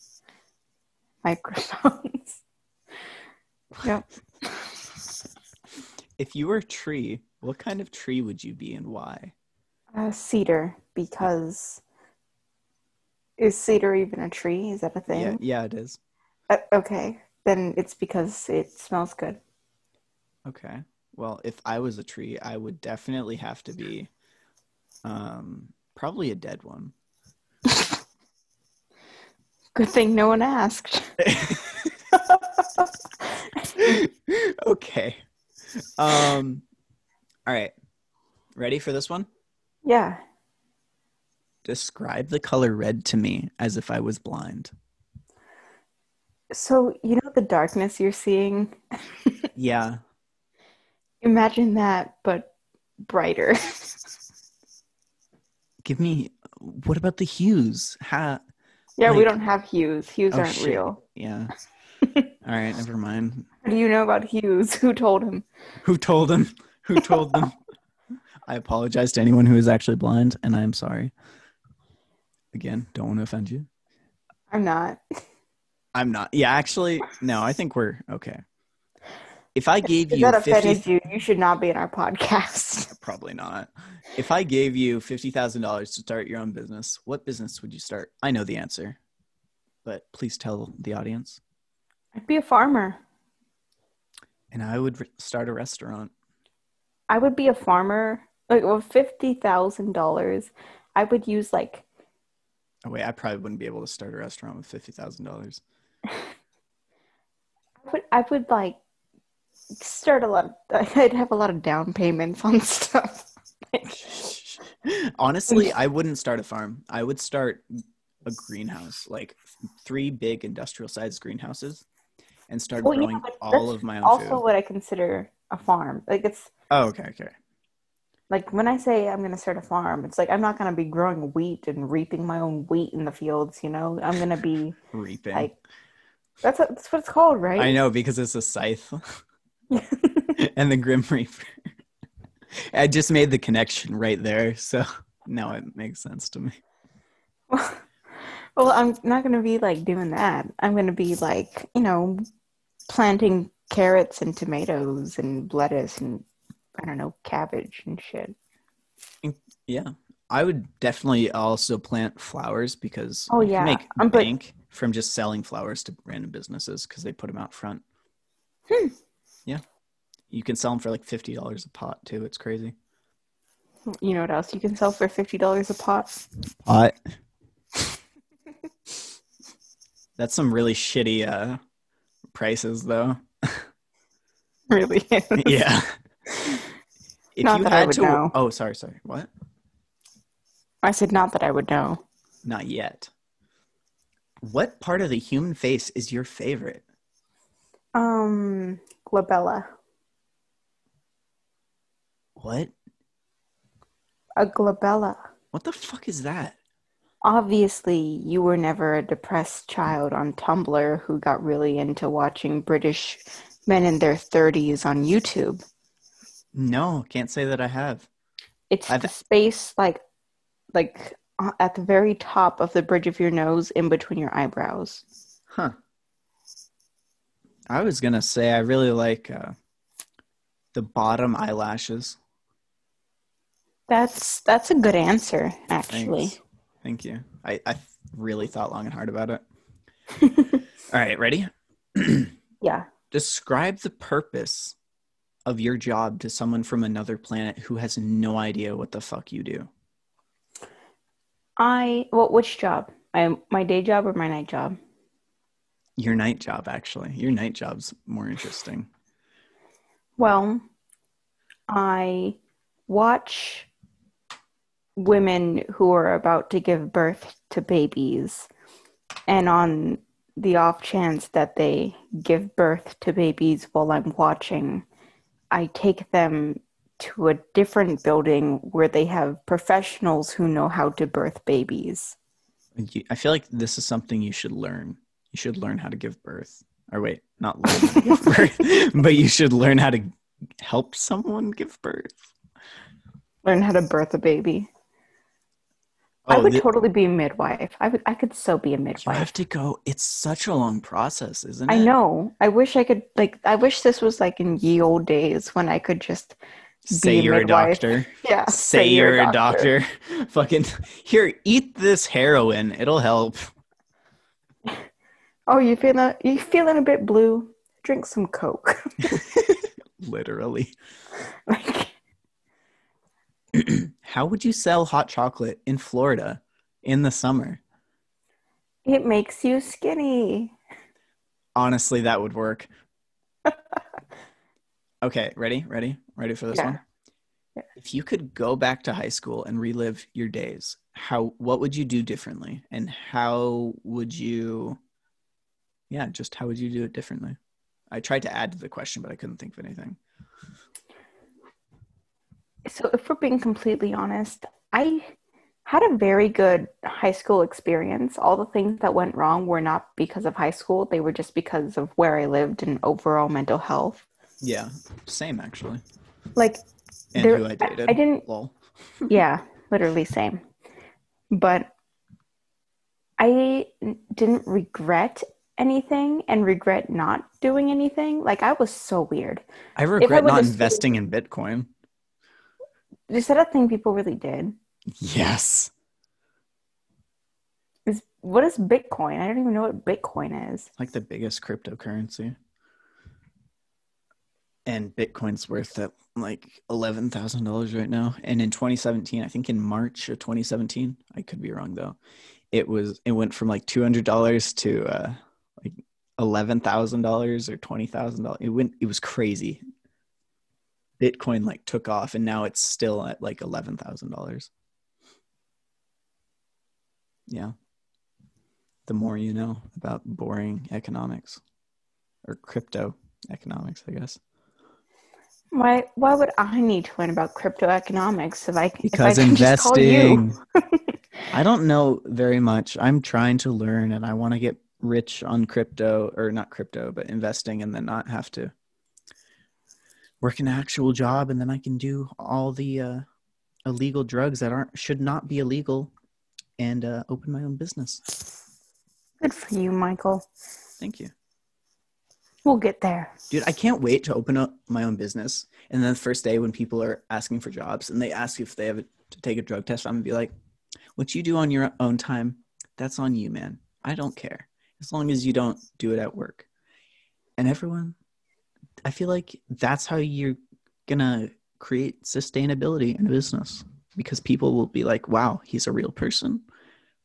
Speaker 2: microphones. Yep.
Speaker 1: If you were a tree, what kind of tree would you be and why?
Speaker 2: Uh, cedar, because is cedar even a tree? Is that a thing?
Speaker 1: Yeah, yeah, it is.
Speaker 2: Uh, okay, then it's because it smells good.
Speaker 1: Okay. Well, if I was a tree, I would definitely have to be um probably a dead one.
Speaker 2: Good thing no one asked.
Speaker 1: okay. Um all right. Ready for this one?
Speaker 2: yeah.
Speaker 1: Describe the color red to me as if I was blind.
Speaker 2: So you know the darkness you're seeing.
Speaker 1: Yeah.
Speaker 2: Imagine that, but brighter.
Speaker 1: Give me what about the hues? Ha
Speaker 2: yeah, we don't have hues. Hues
Speaker 1: Oh,
Speaker 2: aren't
Speaker 1: shit.
Speaker 2: real.
Speaker 1: yeah. All right, never mind.
Speaker 2: What do you know about hues? Who told him?
Speaker 1: Who told him? Who told them? I apologize to anyone who is actually blind, and I am sorry. Again, don't want to offend you.
Speaker 2: I'm not.
Speaker 1: I'm not. Yeah, actually, no. I think we're okay. If I gave
Speaker 2: If
Speaker 1: you
Speaker 2: that
Speaker 1: 50
Speaker 2: offended you, you should not be in our podcast.
Speaker 1: probably not. If I gave you fifty thousand dollars to start your own business, what business would you start? I know the answer, but please tell the audience.
Speaker 2: I'd be a farmer.
Speaker 1: And I would re- start a restaurant.
Speaker 2: I would be a farmer. Like with fifty thousand dollars, I would use like
Speaker 1: Oh wait, I probably wouldn't be able to start a restaurant with fifty thousand dollars.
Speaker 2: I would I would like start a lot. I'd have a lot of down payments on stuff. Like,
Speaker 1: Honestly, I wouldn't start a farm. I would start a greenhouse, like three big industrial sized greenhouses, and start
Speaker 2: Well,
Speaker 1: growing
Speaker 2: but
Speaker 1: all of my own
Speaker 2: also
Speaker 1: food.
Speaker 2: what I consider a farm. Like it's
Speaker 1: Oh, okay, okay.
Speaker 2: Like when I say I'm going to start a farm, it's like I'm not going to be growing wheat and reaping my own wheat in the fields. You know, I'm going to be
Speaker 1: Reaping.
Speaker 2: like that's what, that's what it's called, right?
Speaker 1: I know because it's a scythe and the Grim Reaper. I just made the connection right there, so now it makes sense to me.
Speaker 2: well, I'm not going to be like doing that. I'm going to be like, you know, planting carrots and tomatoes and lettuce and I don't know, cabbage and shit.
Speaker 1: Yeah. I would definitely also plant flowers because
Speaker 2: Oh, yeah.
Speaker 1: make
Speaker 2: I'm but-
Speaker 1: bank from just selling flowers to random businesses because they put them out front.
Speaker 2: Hmm.
Speaker 1: Yeah. You can sell them for like fifty dollars a pot too. It's crazy.
Speaker 2: You know what else you can sell for fifty dollars a pot?
Speaker 1: Pot. That's some really shitty uh prices though.
Speaker 2: Really?
Speaker 1: yeah. If
Speaker 2: Not
Speaker 1: you
Speaker 2: that I
Speaker 1: had
Speaker 2: would
Speaker 1: to
Speaker 2: know.
Speaker 1: Oh, sorry, sorry. What?
Speaker 2: I said not that I would know.
Speaker 1: Not yet. What part of the human face is your favorite?
Speaker 2: Um, glabella.
Speaker 1: What?
Speaker 2: A glabella.
Speaker 1: What the fuck is that?
Speaker 2: Obviously, you were never a depressed child on Tumblr who got really into watching British men in their 30s on YouTube.
Speaker 1: No, can't say that I have.
Speaker 2: It's
Speaker 1: I've-
Speaker 2: the space like like uh, at the very top of the bridge of your nose in between your eyebrows.
Speaker 1: Huh. I was gonna say I really like uh, the bottom eyelashes.
Speaker 2: That's that's a good answer actually.
Speaker 1: Thanks. Thank you. I, I really thought long and hard about it. All right, ready?
Speaker 2: Yeah.
Speaker 1: Describe the purpose of your job to someone from another planet who has no idea what the fuck you do.
Speaker 2: I well which job? My my day job or my night job?
Speaker 1: Your night job, actually. Your night job's more interesting.
Speaker 2: Well, I watch women who are about to give birth to babies, and on the off chance that they give birth to babies while I'm watching, I take them to a different building where they have professionals who know how to birth babies.
Speaker 1: I feel like this is something you should learn. You should learn how to give birth. Or wait, not learn how to give birth, but you should learn how to help someone give birth.
Speaker 2: Learn how to birth a baby. I
Speaker 1: Oh,
Speaker 2: would
Speaker 1: thi-
Speaker 2: totally be a midwife. I would I could so be a
Speaker 1: you
Speaker 2: midwife.
Speaker 1: have to go. It's such a long process, isn't it?
Speaker 2: I know. I wish I could like I wish this was like in ye old days when I could just
Speaker 1: Say
Speaker 2: be a
Speaker 1: you're a
Speaker 2: midwife.
Speaker 1: doctor.
Speaker 2: yeah
Speaker 1: Say you're a doctor. Fucking here, eat this heroin. It'll help.
Speaker 2: Oh, you feeling you feeling a bit blue? Drink some Coke.
Speaker 1: Literally.
Speaker 2: like
Speaker 1: How would you sell hot chocolate in Florida in the summer?
Speaker 2: it makes you skinny.
Speaker 1: Honestly, that would work. okay, ready? Ready? Ready for this
Speaker 2: Yeah.
Speaker 1: one?
Speaker 2: Yeah.
Speaker 1: If you could go back to high school and relive your days, how what would you do differently? And how would you Yeah, just how would you do it differently? I tried to add to the question, but I couldn't think of anything.
Speaker 2: So if we're being completely honest, I had a very good high school experience. All the things that went wrong were not because of high school, they were just because of where I lived and overall mental health.
Speaker 1: Yeah, same actually.
Speaker 2: Like
Speaker 1: And
Speaker 2: There-
Speaker 1: who I
Speaker 2: I-
Speaker 1: dated.
Speaker 2: I didn't
Speaker 1: Lol.
Speaker 2: yeah, literally same. But I didn't regret anything and regret not doing anything. Like I was so weird.
Speaker 1: I regret not
Speaker 2: student-
Speaker 1: investing in Bitcoin.
Speaker 2: Is that a thing people really did?
Speaker 1: Yes.
Speaker 2: Is what is Bitcoin? I don't even know what Bitcoin is.
Speaker 1: Like the biggest cryptocurrency. And Bitcoin's worth at like eleven thousand dollars right now. And in 2017, I think in March of 2017, I could be wrong though. It was it went from like two hundred dollars to uh like eleven thousand dollars or twenty thousand dollars. It went it was crazy. Bitcoin like took off and now it's still at like eleven thousand dollars. Yeah. The more you know about boring economics or crypto economics, I guess.
Speaker 2: Why? Why would I need to learn about crypto economics if I if I
Speaker 1: Because
Speaker 2: call you?
Speaker 1: investing. I don't know very much. I'm trying to learn and I want to get rich on crypto or not crypto, but investing and then not have to work an actual job and then I can do all the uh, illegal drugs that aren't should not be illegal and uh, open my own business.
Speaker 2: Good for you, Michael.
Speaker 1: Thank you.
Speaker 2: We'll get there.
Speaker 1: Dude, I can't wait to open up my own business. And then the first day when people are asking for jobs and they ask if they have to take a drug test, I'm gonna be like, what you do on your own time, that's on you, man. I don't care. As long as you don't do it at work. And everyone, I feel like that's how you're gonna create sustainability in a business because people will be like, wow, he's a real person.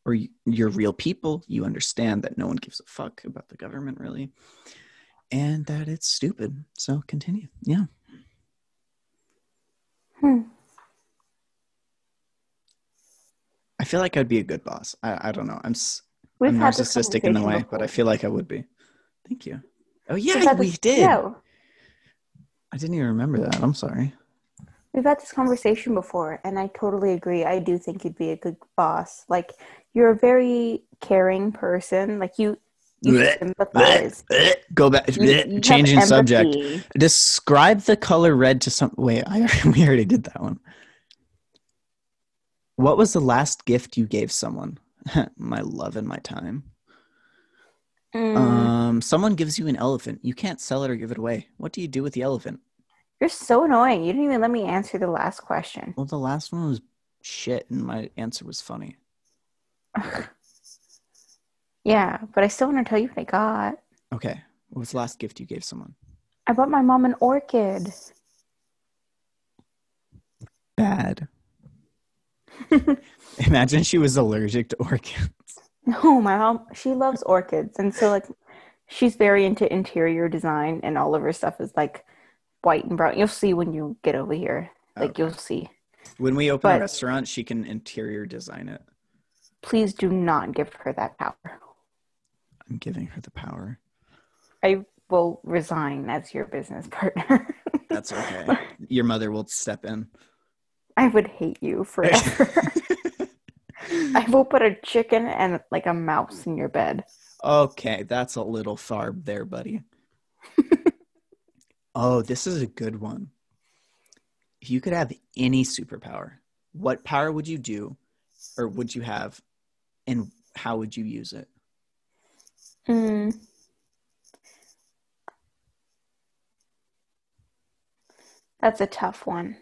Speaker 1: Or you- you're real people. You understand that no one gives a fuck about the government, really and that it's stupid. So continue. Yeah.
Speaker 2: Hmm.
Speaker 1: I feel like I'd be a good boss. I, I don't know. I'm,
Speaker 2: We've
Speaker 1: I'm narcissistic in the way,
Speaker 2: conversation
Speaker 1: but I feel like I would be. Thank you. Oh yeah, we did.
Speaker 2: Yeah,
Speaker 1: I didn't even remember that. I'm sorry.
Speaker 2: we've had this conversation before, and I totally agree. I do think you'd be a good boss. Like you're a very caring person. Like you, you
Speaker 1: Blech,
Speaker 2: sympathize.
Speaker 1: Go back.
Speaker 2: You
Speaker 1: Changing subject. Describe the color red to some. Wait, I we already did that one. What was the last gift you gave someone? my love and my time.
Speaker 2: Mm,
Speaker 1: Um, someone gives you an elephant. You can't sell it or give it away. What do you do with the elephant?
Speaker 2: you're so annoying. You didn't even let me answer the last question.
Speaker 1: Well, the last one was shit, and my answer was funny.
Speaker 2: Yeah, but I still want to tell you what I got.
Speaker 1: Okay, what was the last gift you gave someone?
Speaker 2: I bought my mom an orchid.
Speaker 1: Bad. Imagine she was allergic to orchids.
Speaker 2: No, my mom, she loves orchids. And so, like, she's very into interior design, and all of her stuff is like white and brown. You'll see when you get over here. Like,
Speaker 1: Okay.
Speaker 2: you'll see.
Speaker 1: When we open a restaurant, she can interior design it.
Speaker 2: Please do not give her that power.
Speaker 1: I'm giving her the power.
Speaker 2: I will resign as your business partner.
Speaker 1: That's okay. Your mother will step in.
Speaker 2: I would hate you forever. I will put a chicken and like a mouse in your bed.
Speaker 1: okay, that's a little far there, buddy. oh, this is a good one. If you could have any superpower, what power would you do or would you have and how would you use it?
Speaker 2: Mm. That's a tough one.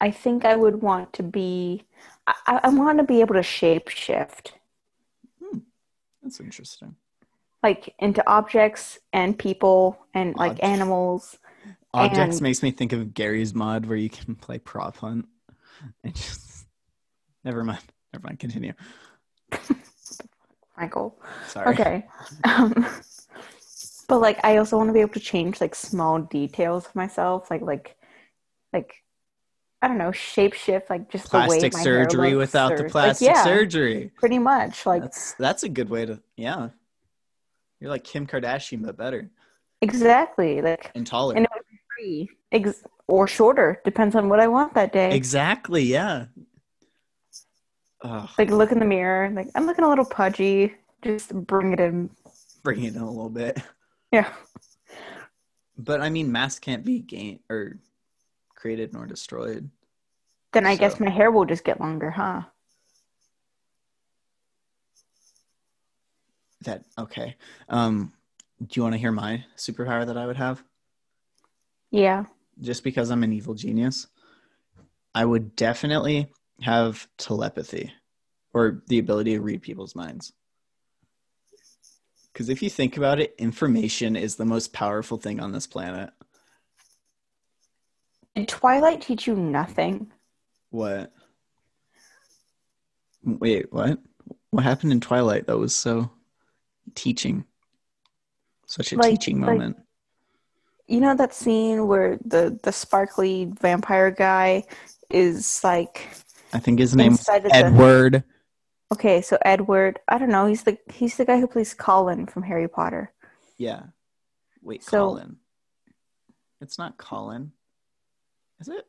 Speaker 2: I think I would want to be. I, I want to be able to shape shift,
Speaker 1: That's interesting.
Speaker 2: like into objects and people and like
Speaker 1: Object-
Speaker 2: animals.
Speaker 1: Objects
Speaker 2: And-
Speaker 1: makes me think of Garry's Mod where you can play prop hunt. And just never mind. Never mind. Continue.
Speaker 2: Michael.
Speaker 1: Sorry.
Speaker 2: Okay. Um, but like, I also want to be able to change like small details of myself, like like like I don't know, shapeshift, like just
Speaker 1: Plastic
Speaker 2: the way
Speaker 1: surgery
Speaker 2: looks
Speaker 1: without
Speaker 2: or-
Speaker 1: the
Speaker 2: like,
Speaker 1: plastic
Speaker 2: yeah,
Speaker 1: surgery.
Speaker 2: Pretty much, like
Speaker 1: That's that's a good way to yeah. You're like Kim Kardashian but better
Speaker 2: exactly, like
Speaker 1: and taller.
Speaker 2: And it would be free, Ex- or shorter, depends on what I want that day.
Speaker 1: exactly, yeah. Ugh,
Speaker 2: like look in the mirror, like I'm looking a little pudgy. Just bring it in.
Speaker 1: bring it in a little bit.
Speaker 2: Yeah.
Speaker 1: But I mean masks can't be gained or created nor destroyed.
Speaker 2: Then I guess my hair will just get longer, huh?
Speaker 1: that okay. Um, do you want to hear my superpower that I would have?
Speaker 2: Yeah.
Speaker 1: Just because I'm an evil genius, I would definitely have telepathy or the ability to read people's minds. Because if you think about it, information is the most powerful thing on this planet.
Speaker 2: Did Twilight teach you nothing?
Speaker 1: What? Wait, what? What happened in Twilight that was so teaching? Such a
Speaker 2: Like-
Speaker 1: teaching
Speaker 2: like-
Speaker 1: moment.
Speaker 2: You know that scene where the the sparkly vampire guy is like
Speaker 1: I think his name
Speaker 2: inside of the
Speaker 1: Edward.
Speaker 2: Okay, so Edward, I don't know, he's the he's the guy who plays Colin from Harry Potter.
Speaker 1: Yeah. Wait,
Speaker 2: So-
Speaker 1: Colin. It's not Colin. Is it?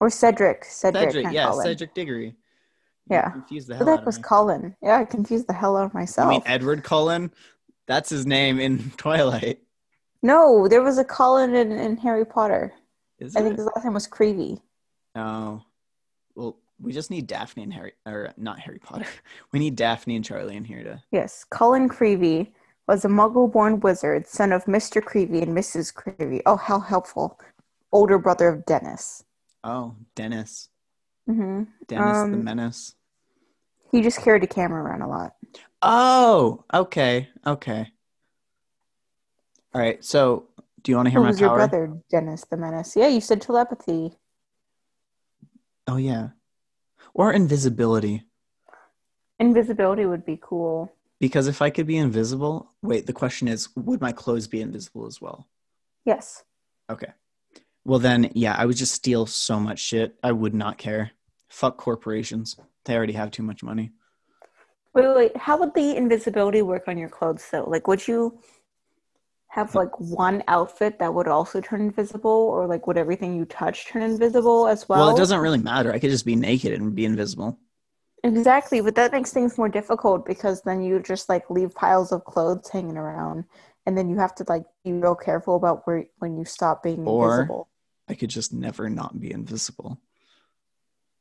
Speaker 2: Or Cedric. Cedric,
Speaker 1: Cedric. Yeah,
Speaker 2: Colin.
Speaker 1: Cedric Diggory.
Speaker 2: Yeah.
Speaker 1: Confused the hell
Speaker 2: the
Speaker 1: out
Speaker 2: heck
Speaker 1: of
Speaker 2: was
Speaker 1: me.
Speaker 2: Colin? Yeah, I confused the hell out of
Speaker 1: You
Speaker 2: myself.
Speaker 1: mean Edward Cullen? That's his name in Twilight.
Speaker 2: no, there was a Colin in, in Harry Potter.
Speaker 1: Is
Speaker 2: I
Speaker 1: it?
Speaker 2: think his last name was Creevey.
Speaker 1: Oh, well, we just need Daphne and Harry, or uh, not Harry Potter. We need Daphne and Charlie in here to.
Speaker 2: Yes, Colin Creevey was a muggle-born wizard, son of Mr. Creevey and Mrs. Creevey. Oh, how helpful! Older brother of Dennis.
Speaker 1: Oh, Dennis.
Speaker 2: hmm
Speaker 1: Dennis the
Speaker 2: Um,
Speaker 1: Menace.
Speaker 2: He just carried a camera around a lot.
Speaker 1: Oh, okay, okay. All right. So, do you want to hear
Speaker 2: Who
Speaker 1: my
Speaker 2: was your brother, Dennis the Menace? Yeah, you said telepathy.
Speaker 1: Oh yeah, or invisibility.
Speaker 2: Invisibility would be cool.
Speaker 1: Because if I could be invisible, wait. The question is, would my clothes be invisible as well?
Speaker 2: Yes.
Speaker 1: Okay. Well then, yeah, I would just steal so much shit. I would not care. Fuck corporations. They already have too much money.
Speaker 2: Wait, wait, wait. How would the invisibility work on your clothes though? Like would you have like one outfit that would also turn invisible or like would everything you touch turn invisible as well?
Speaker 1: Well, it doesn't really matter. I could just be naked and be invisible.
Speaker 2: Exactly, but that makes things more difficult because then you just like leave piles of clothes hanging around and then you have to like be real careful about where when you stop being
Speaker 1: Or-
Speaker 2: invisible.
Speaker 1: I could just never not be invisible.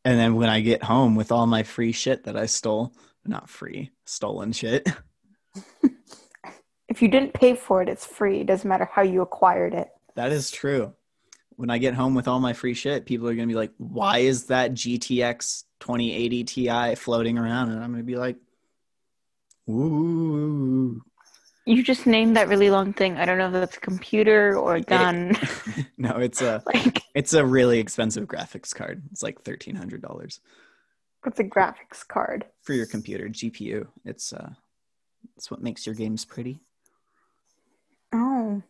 Speaker 1: And then when I get home with all my free shit that I stole, not free, stolen shit.
Speaker 2: If you didn't pay for it, it's free. It doesn't matter how you acquired it.
Speaker 1: That is true. When I get home with all my free shit, people are going to be like, why is that GTX 2080 Ti floating around? And I'm going to be like, ooh.
Speaker 2: You just named that really long thing. I don't know if that's a computer or a gun.
Speaker 1: no, it's a
Speaker 2: like
Speaker 1: it's a really expensive graphics card. It's like thirteen hundred dollars
Speaker 2: it's a graphics card.
Speaker 1: for your computer GPU. It's uh, it's what makes your games pretty.
Speaker 2: Oh,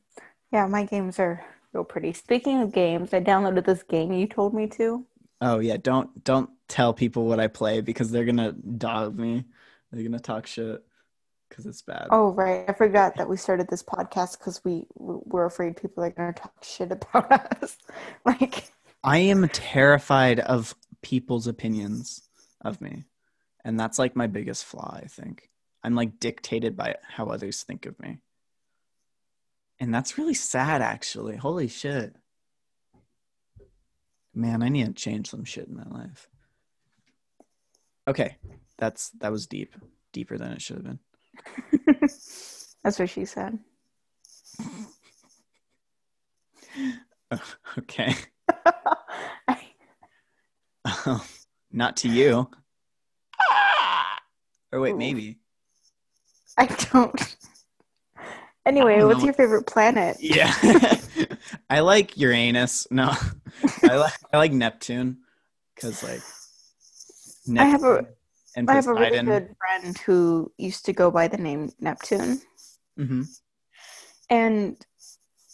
Speaker 2: yeah, my games are real pretty. Speaking of games, I downloaded this game you told me to.
Speaker 1: Oh yeah, don't don't tell people what I play because they're gonna dog me. They're gonna talk shit because it's bad.
Speaker 2: Oh, right. I forgot that we started this podcast because we we're afraid people are going to talk shit about us. like,
Speaker 1: I am terrified of people's opinions of me. And that's like my biggest flaw, I think. I'm like dictated by how others think of me. And that's really sad actually. Holy shit. Man, I need to change some shit in my life. Okay. That's that was deep. Deeper than it should have been.
Speaker 2: that's what she said.
Speaker 1: Okay.
Speaker 2: I, um,
Speaker 1: Not to you. Or wait,
Speaker 2: Ooh.
Speaker 1: maybe.
Speaker 2: I don't. Anyway,
Speaker 1: I don't
Speaker 2: what's
Speaker 1: know.
Speaker 2: your favorite planet?
Speaker 1: Yeah. I like Uranus. No. I like I like Neptune cuz like
Speaker 2: I have a-
Speaker 1: Neptune and
Speaker 2: I have a really good friend who used to go by the name Neptune.
Speaker 1: Mhm.
Speaker 2: and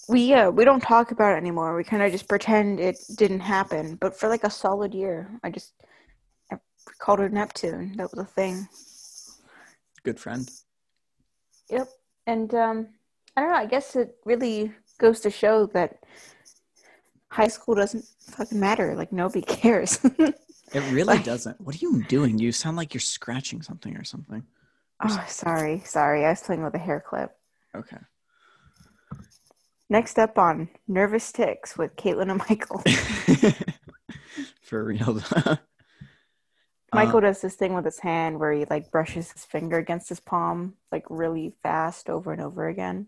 Speaker 2: we uh, we don't talk about it anymore. We kind of just pretend it didn't happen. But for like a solid year, I just I called her Neptune. That was a thing.
Speaker 1: Good friend.
Speaker 2: Yep. And um, I don't know. I guess it really goes to show that high school doesn't fucking matter. Like nobody cares.
Speaker 1: It really
Speaker 2: Like-
Speaker 1: doesn't. What are you doing? You sound like you're scratching something or something.
Speaker 2: oh, sorry, sorry. I was playing with a hair clip.
Speaker 1: Okay.
Speaker 2: Next up on Nervous Ticks with Caitlin and Michael.
Speaker 1: For real.
Speaker 2: Michael
Speaker 1: Uh,
Speaker 2: does this thing with his hand where he like brushes his finger against his palm like really fast over and over again.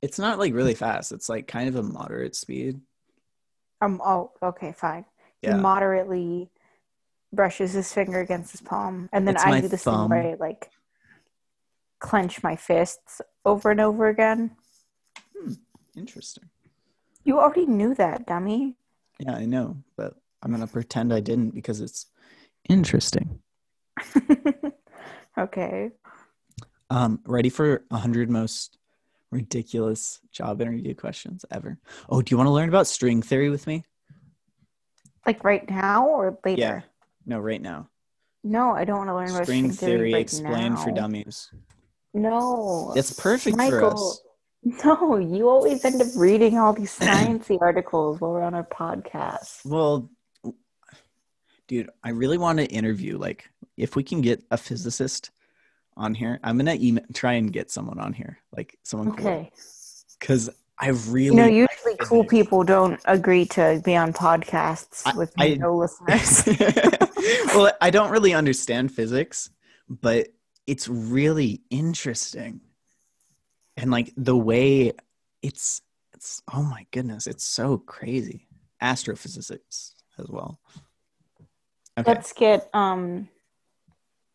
Speaker 1: it's not like really fast. It's like kind of a moderate speed.
Speaker 2: Um. Oh. Okay. Fine.
Speaker 1: Yeah.
Speaker 2: He moderately brushes his finger against his palm, and then
Speaker 1: It's
Speaker 2: I do the
Speaker 1: thumb.
Speaker 2: where I like clench my fists over and over again.
Speaker 1: Interesting.
Speaker 2: You already knew that, dummy.
Speaker 1: Yeah, I know, but I'm gonna pretend I didn't because it's interesting.
Speaker 2: okay.
Speaker 1: Um, ready for a hundred most ridiculous job interview questions ever? Oh, do you want to learn about string theory with me?
Speaker 2: Like right now or later?
Speaker 1: Yeah. No, right now.
Speaker 2: No, I don't want to learn about
Speaker 1: String theory
Speaker 2: right
Speaker 1: explained for dummies.
Speaker 2: No.
Speaker 1: It's perfect for us.
Speaker 2: No, you always end up reading all these sciencey articles while we're on our podcast.
Speaker 1: Well, dude, I really want to interview. Like, if we can get a physicist on here, I'm gonna email, try and get someone on here, like someone
Speaker 2: Okay.
Speaker 1: because I really
Speaker 2: You know, usually cool people don't agree to be on podcasts
Speaker 1: I-
Speaker 2: with
Speaker 1: I-
Speaker 2: no listeners.
Speaker 1: well, I don't really understand physics, but it's really interesting. And like the way it's it's oh my goodness, it's so crazy. Astrophysics as well. Okay.
Speaker 2: Let's get um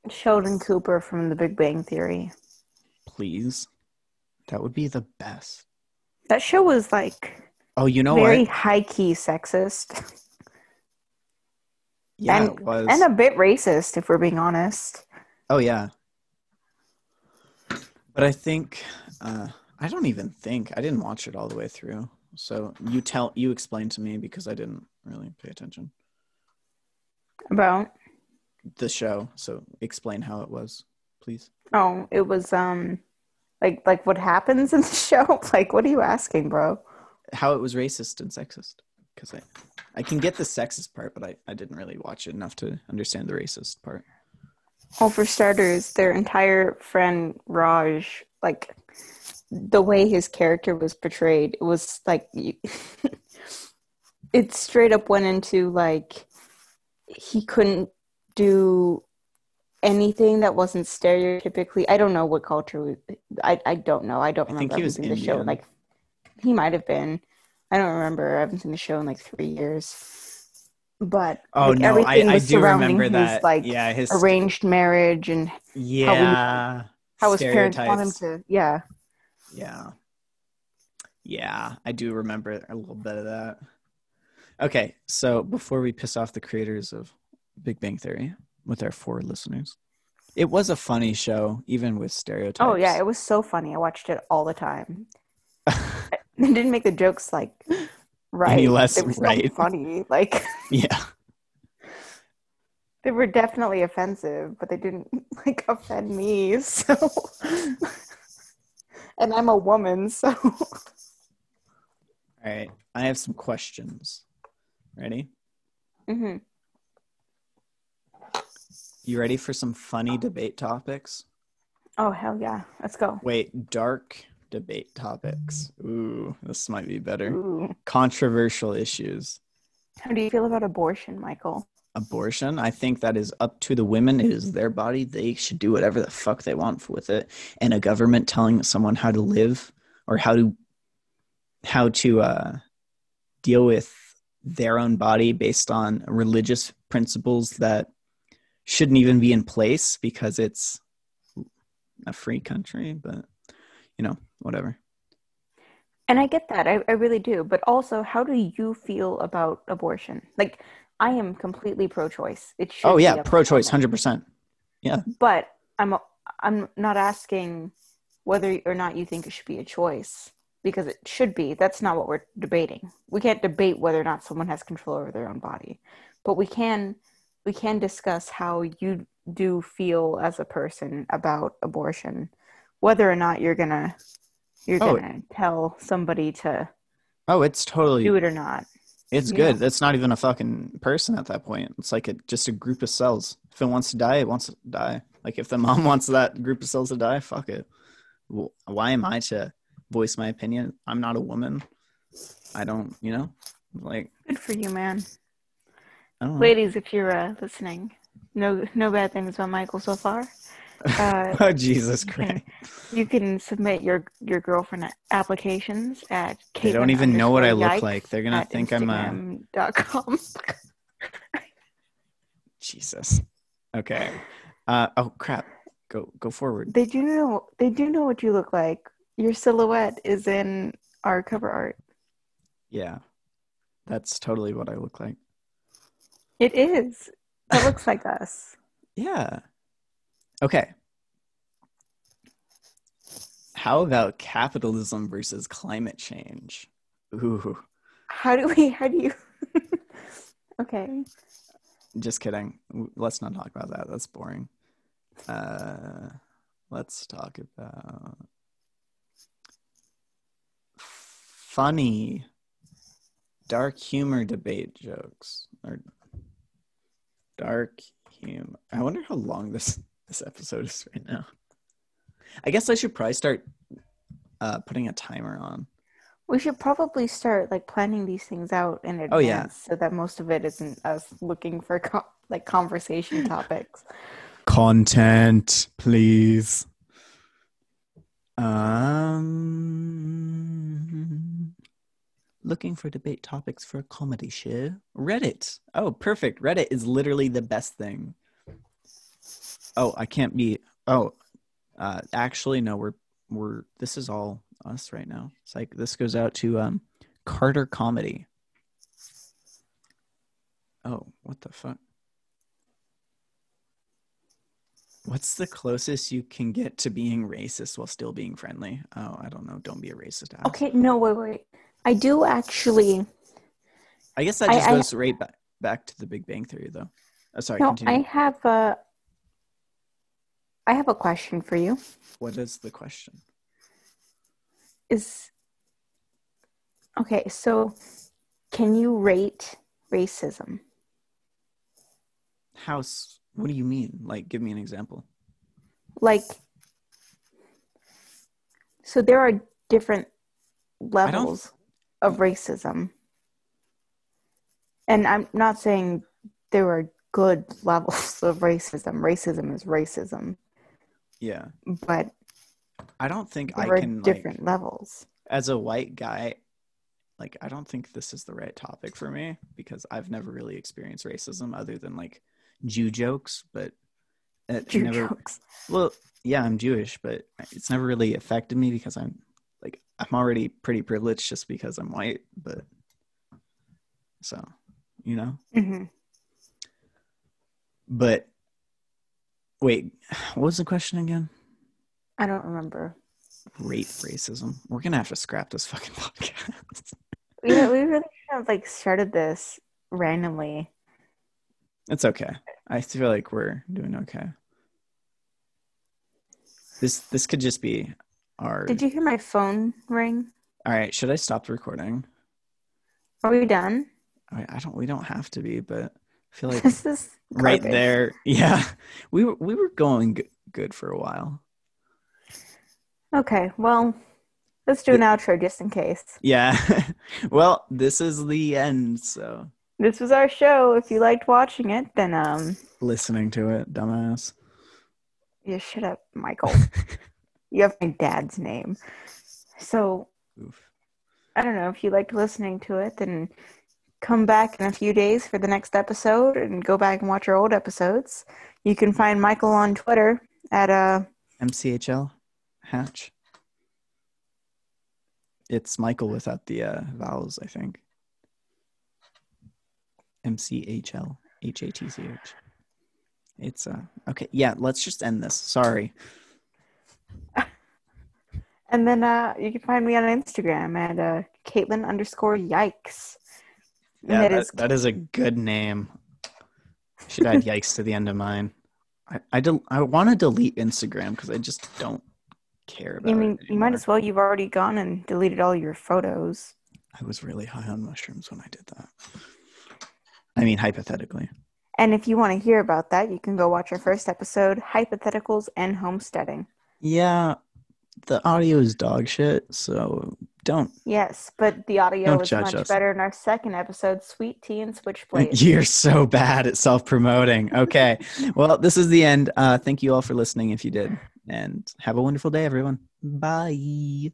Speaker 2: Sheldon Cooper from The Big Bang Theory.
Speaker 1: please. That would be the best.
Speaker 2: That show was like
Speaker 1: Oh, you know what
Speaker 2: very
Speaker 1: what?
Speaker 2: high key sexist
Speaker 1: Yeah,
Speaker 2: and-
Speaker 1: it was.
Speaker 2: and a bit racist, if we're being honest.
Speaker 1: oh yeah. But I think uh I don't even think I didn't watch it all the way through. So you tell you explain to me because I didn't really pay attention.
Speaker 2: About
Speaker 1: the show. So explain how it was, please.
Speaker 2: oh, it was um like like what happens in the show. Like, what are you asking, bro?
Speaker 1: How it was racist and sexist. Because I, I can get the sexist part, but I, I didn't really watch it enough to understand the racist part.
Speaker 2: Well, for starters, their entire friend Raj, like the way his character was portrayed, it was like it straight up went into like he couldn't do anything that wasn't stereotypically. I don't know what culture. Was, I I don't know. I don't
Speaker 1: I think he was
Speaker 2: haven't the show. Like he might have been. I don't remember. I haven't seen the show in like three years. But
Speaker 1: Oh
Speaker 2: like,
Speaker 1: no, I,
Speaker 2: everything
Speaker 1: I
Speaker 2: was
Speaker 1: do
Speaker 2: surrounding
Speaker 1: remember
Speaker 2: his,
Speaker 1: that.
Speaker 2: Like
Speaker 1: yeah, his
Speaker 2: arranged marriage and
Speaker 1: yeah,
Speaker 2: how his parents want him to yeah
Speaker 1: Yeah, yeah, I do remember a little bit of that. Okay, so before we piss off the creators of Big Bang Theory with our four listeners, it was a funny show, even with stereotypes.
Speaker 2: oh yeah it was so funny i watched it all the time they didn't make the jokes like right
Speaker 1: Any less
Speaker 2: they were
Speaker 1: right.
Speaker 2: funny like
Speaker 1: yeah.
Speaker 2: they were definitely offensive but they didn't like offend me so and i'm a woman so
Speaker 1: All right, I have some questions. Ready?
Speaker 2: Mm-hmm.
Speaker 1: You ready for some funny debate topics?
Speaker 2: oh hell yeah let's go
Speaker 1: Wait, dark debate topics. Ooh, this might be better.
Speaker 2: Ooh.
Speaker 1: Controversial issues.
Speaker 2: how do you feel about abortion michael
Speaker 1: Abortion, I think that is up to the women. It is their body. They should do whatever the fuck they want with it. And a government telling someone how to live or how to how to uh, deal with their own body based on religious principles that shouldn't even be in place because it's a free country. But you know, whatever.
Speaker 2: And I get that. I, I really do. But also, how do you feel about abortion? Like, I am completely pro-choice. It should.
Speaker 1: Oh yeah, pro-choice, hundred percent. Yeah.
Speaker 2: But I'm I'm not asking whether or not you think it should be a choice because it should be. That's not what we're debating. We can't debate whether or not someone has control over their own body, but we can we can discuss how you do feel as a person about abortion, whether or not you're gonna you're
Speaker 1: Oh.
Speaker 2: gonna tell somebody to
Speaker 1: Oh, it's totally
Speaker 2: do it or not.
Speaker 1: It's
Speaker 2: Yeah.
Speaker 1: good. It's not even a fucking person at that point. It's like a, just a group of cells. If it wants to die, it wants to die. Like if the mom wants that group of cells to die, fuck it. Why am I to voice my opinion? I'm not a woman. I don't, you know, like
Speaker 2: Good for you, man.
Speaker 1: Know.
Speaker 2: Ladies, if you're uh, listening, no no bad things about Michael so far. Uh,
Speaker 1: oh Jesus Christ!
Speaker 2: you can submit your your girlfriend applications at.
Speaker 1: They don't even know what I look like. They're gonna think I'm a
Speaker 2: Instagram.com.
Speaker 1: Jesus. Okay. Uh oh crap. Go go forward.
Speaker 2: They do know they do know what you look like. Your silhouette is in our cover art.
Speaker 1: Yeah. That's totally what I look like.
Speaker 2: It is. It looks like us.
Speaker 1: Yeah. Okay. How about capitalism versus climate change? Ooh,
Speaker 2: How do we how do you Okay.
Speaker 1: just kidding. Let's not talk about that. That's boring. Uh, let's talk about funny, dark humor debate jokes or dark humor. I wonder how long this this episode is right now. I guess I should probably start uh, putting a timer on.
Speaker 2: We should probably start like planning these things out in advance
Speaker 1: Oh, yeah.
Speaker 2: so that most of it isn't us looking for co- like conversation topics.
Speaker 1: Content, please. Um, looking for debate topics for a comedy show. Reddit. Oh, perfect. Reddit is literally the best thing. Oh, I can't be. Oh, uh, actually, no. We're we're. This is all us right now. It's like this goes out to um Carter Comedy. Oh, what the fuck? What's the closest you can get to being racist while still being friendly? Oh, I don't know. Don't be a racist. ass.
Speaker 2: Okay, no, wait, wait. I do actually.
Speaker 1: I guess that just
Speaker 2: I-
Speaker 1: goes right back back to the Big Bang Theory, though. Oh, sorry.
Speaker 2: No,
Speaker 1: continue.
Speaker 2: I have a. I have a question for you.
Speaker 1: What is the question?
Speaker 2: Is okay. So, can you rate racism?
Speaker 1: House, What do you mean? Like, give me an example.
Speaker 2: Like, so there are different levels of mm. racism, and I'm not saying there are good levels of racism. Racism is racism,
Speaker 1: Yeah,
Speaker 2: but
Speaker 1: I don't think I can like
Speaker 2: different levels.
Speaker 1: as a white guy. Like, I don't think this is the right topic for me because I've never really experienced racism other than like Jew jokes, but it
Speaker 2: Jew
Speaker 1: never.
Speaker 2: jokes.
Speaker 1: Well, yeah, I'm Jewish, but it's never really affected me because I'm like I'm already pretty privileged just because I'm white, but so, you know.
Speaker 2: hmm
Speaker 1: But wait, what was the question again?
Speaker 2: I don't remember.
Speaker 1: Rape racism. We're gonna have to scrap this fucking podcast.
Speaker 2: We, we really kind of like started this randomly.
Speaker 1: it's okay. I feel like we're doing okay. This this could just be our.
Speaker 2: Did you hear my phone ring?
Speaker 1: All right, should I stop the recording?
Speaker 2: Are we done?
Speaker 1: I, I don't. We don't have to be, but feel like
Speaker 2: this is
Speaker 1: right
Speaker 2: garbage.
Speaker 1: there. Yeah, we were we were going good for a while.
Speaker 2: Okay, well, let's do an outro just in case.
Speaker 1: Yeah. well, this is the end. So
Speaker 2: This was our show. If you liked watching it, then um,
Speaker 1: listening to it, dumbass.
Speaker 2: yeah, shut up, Michael. you have my dad's name. So
Speaker 1: Oof.
Speaker 2: I don't know if you liked listening to it, then come back in a few days for the next episode and go back and watch our old episodes. You can find Michael on Twitter at uh
Speaker 1: MCHL Hatch. It's Michael without the uh, vowels, I think. M C H L H A T C H. It's uh okay. Yeah, let's just end this. Sorry.
Speaker 2: and then uh you can find me on Instagram at uh Caitlin underscore yikes.
Speaker 1: Yeah,
Speaker 2: that
Speaker 1: that,
Speaker 2: is
Speaker 1: that is a good name. Should add yikes to the end of mine. I I, del- I want to delete Instagram because I just don't care about
Speaker 2: I mean,
Speaker 1: it.
Speaker 2: you might as well. You've already gone and deleted all your photos.
Speaker 1: I was really high on mushrooms when I did that. I mean, hypothetically.
Speaker 2: And if you want to hear about that, you can go watch our first episode, Hypotheticals and Homesteading.
Speaker 1: Yeah, the audio is dog shit, so Don't.
Speaker 2: Yes, but the audio
Speaker 1: judge
Speaker 2: much
Speaker 1: us.
Speaker 2: better in our second episode, Sweet Tea and Switchblade.
Speaker 1: You're so bad at self promoting. Okay. well, this is the end. Uh, thank you all for listening if you did. And have a wonderful day, everyone. Bye.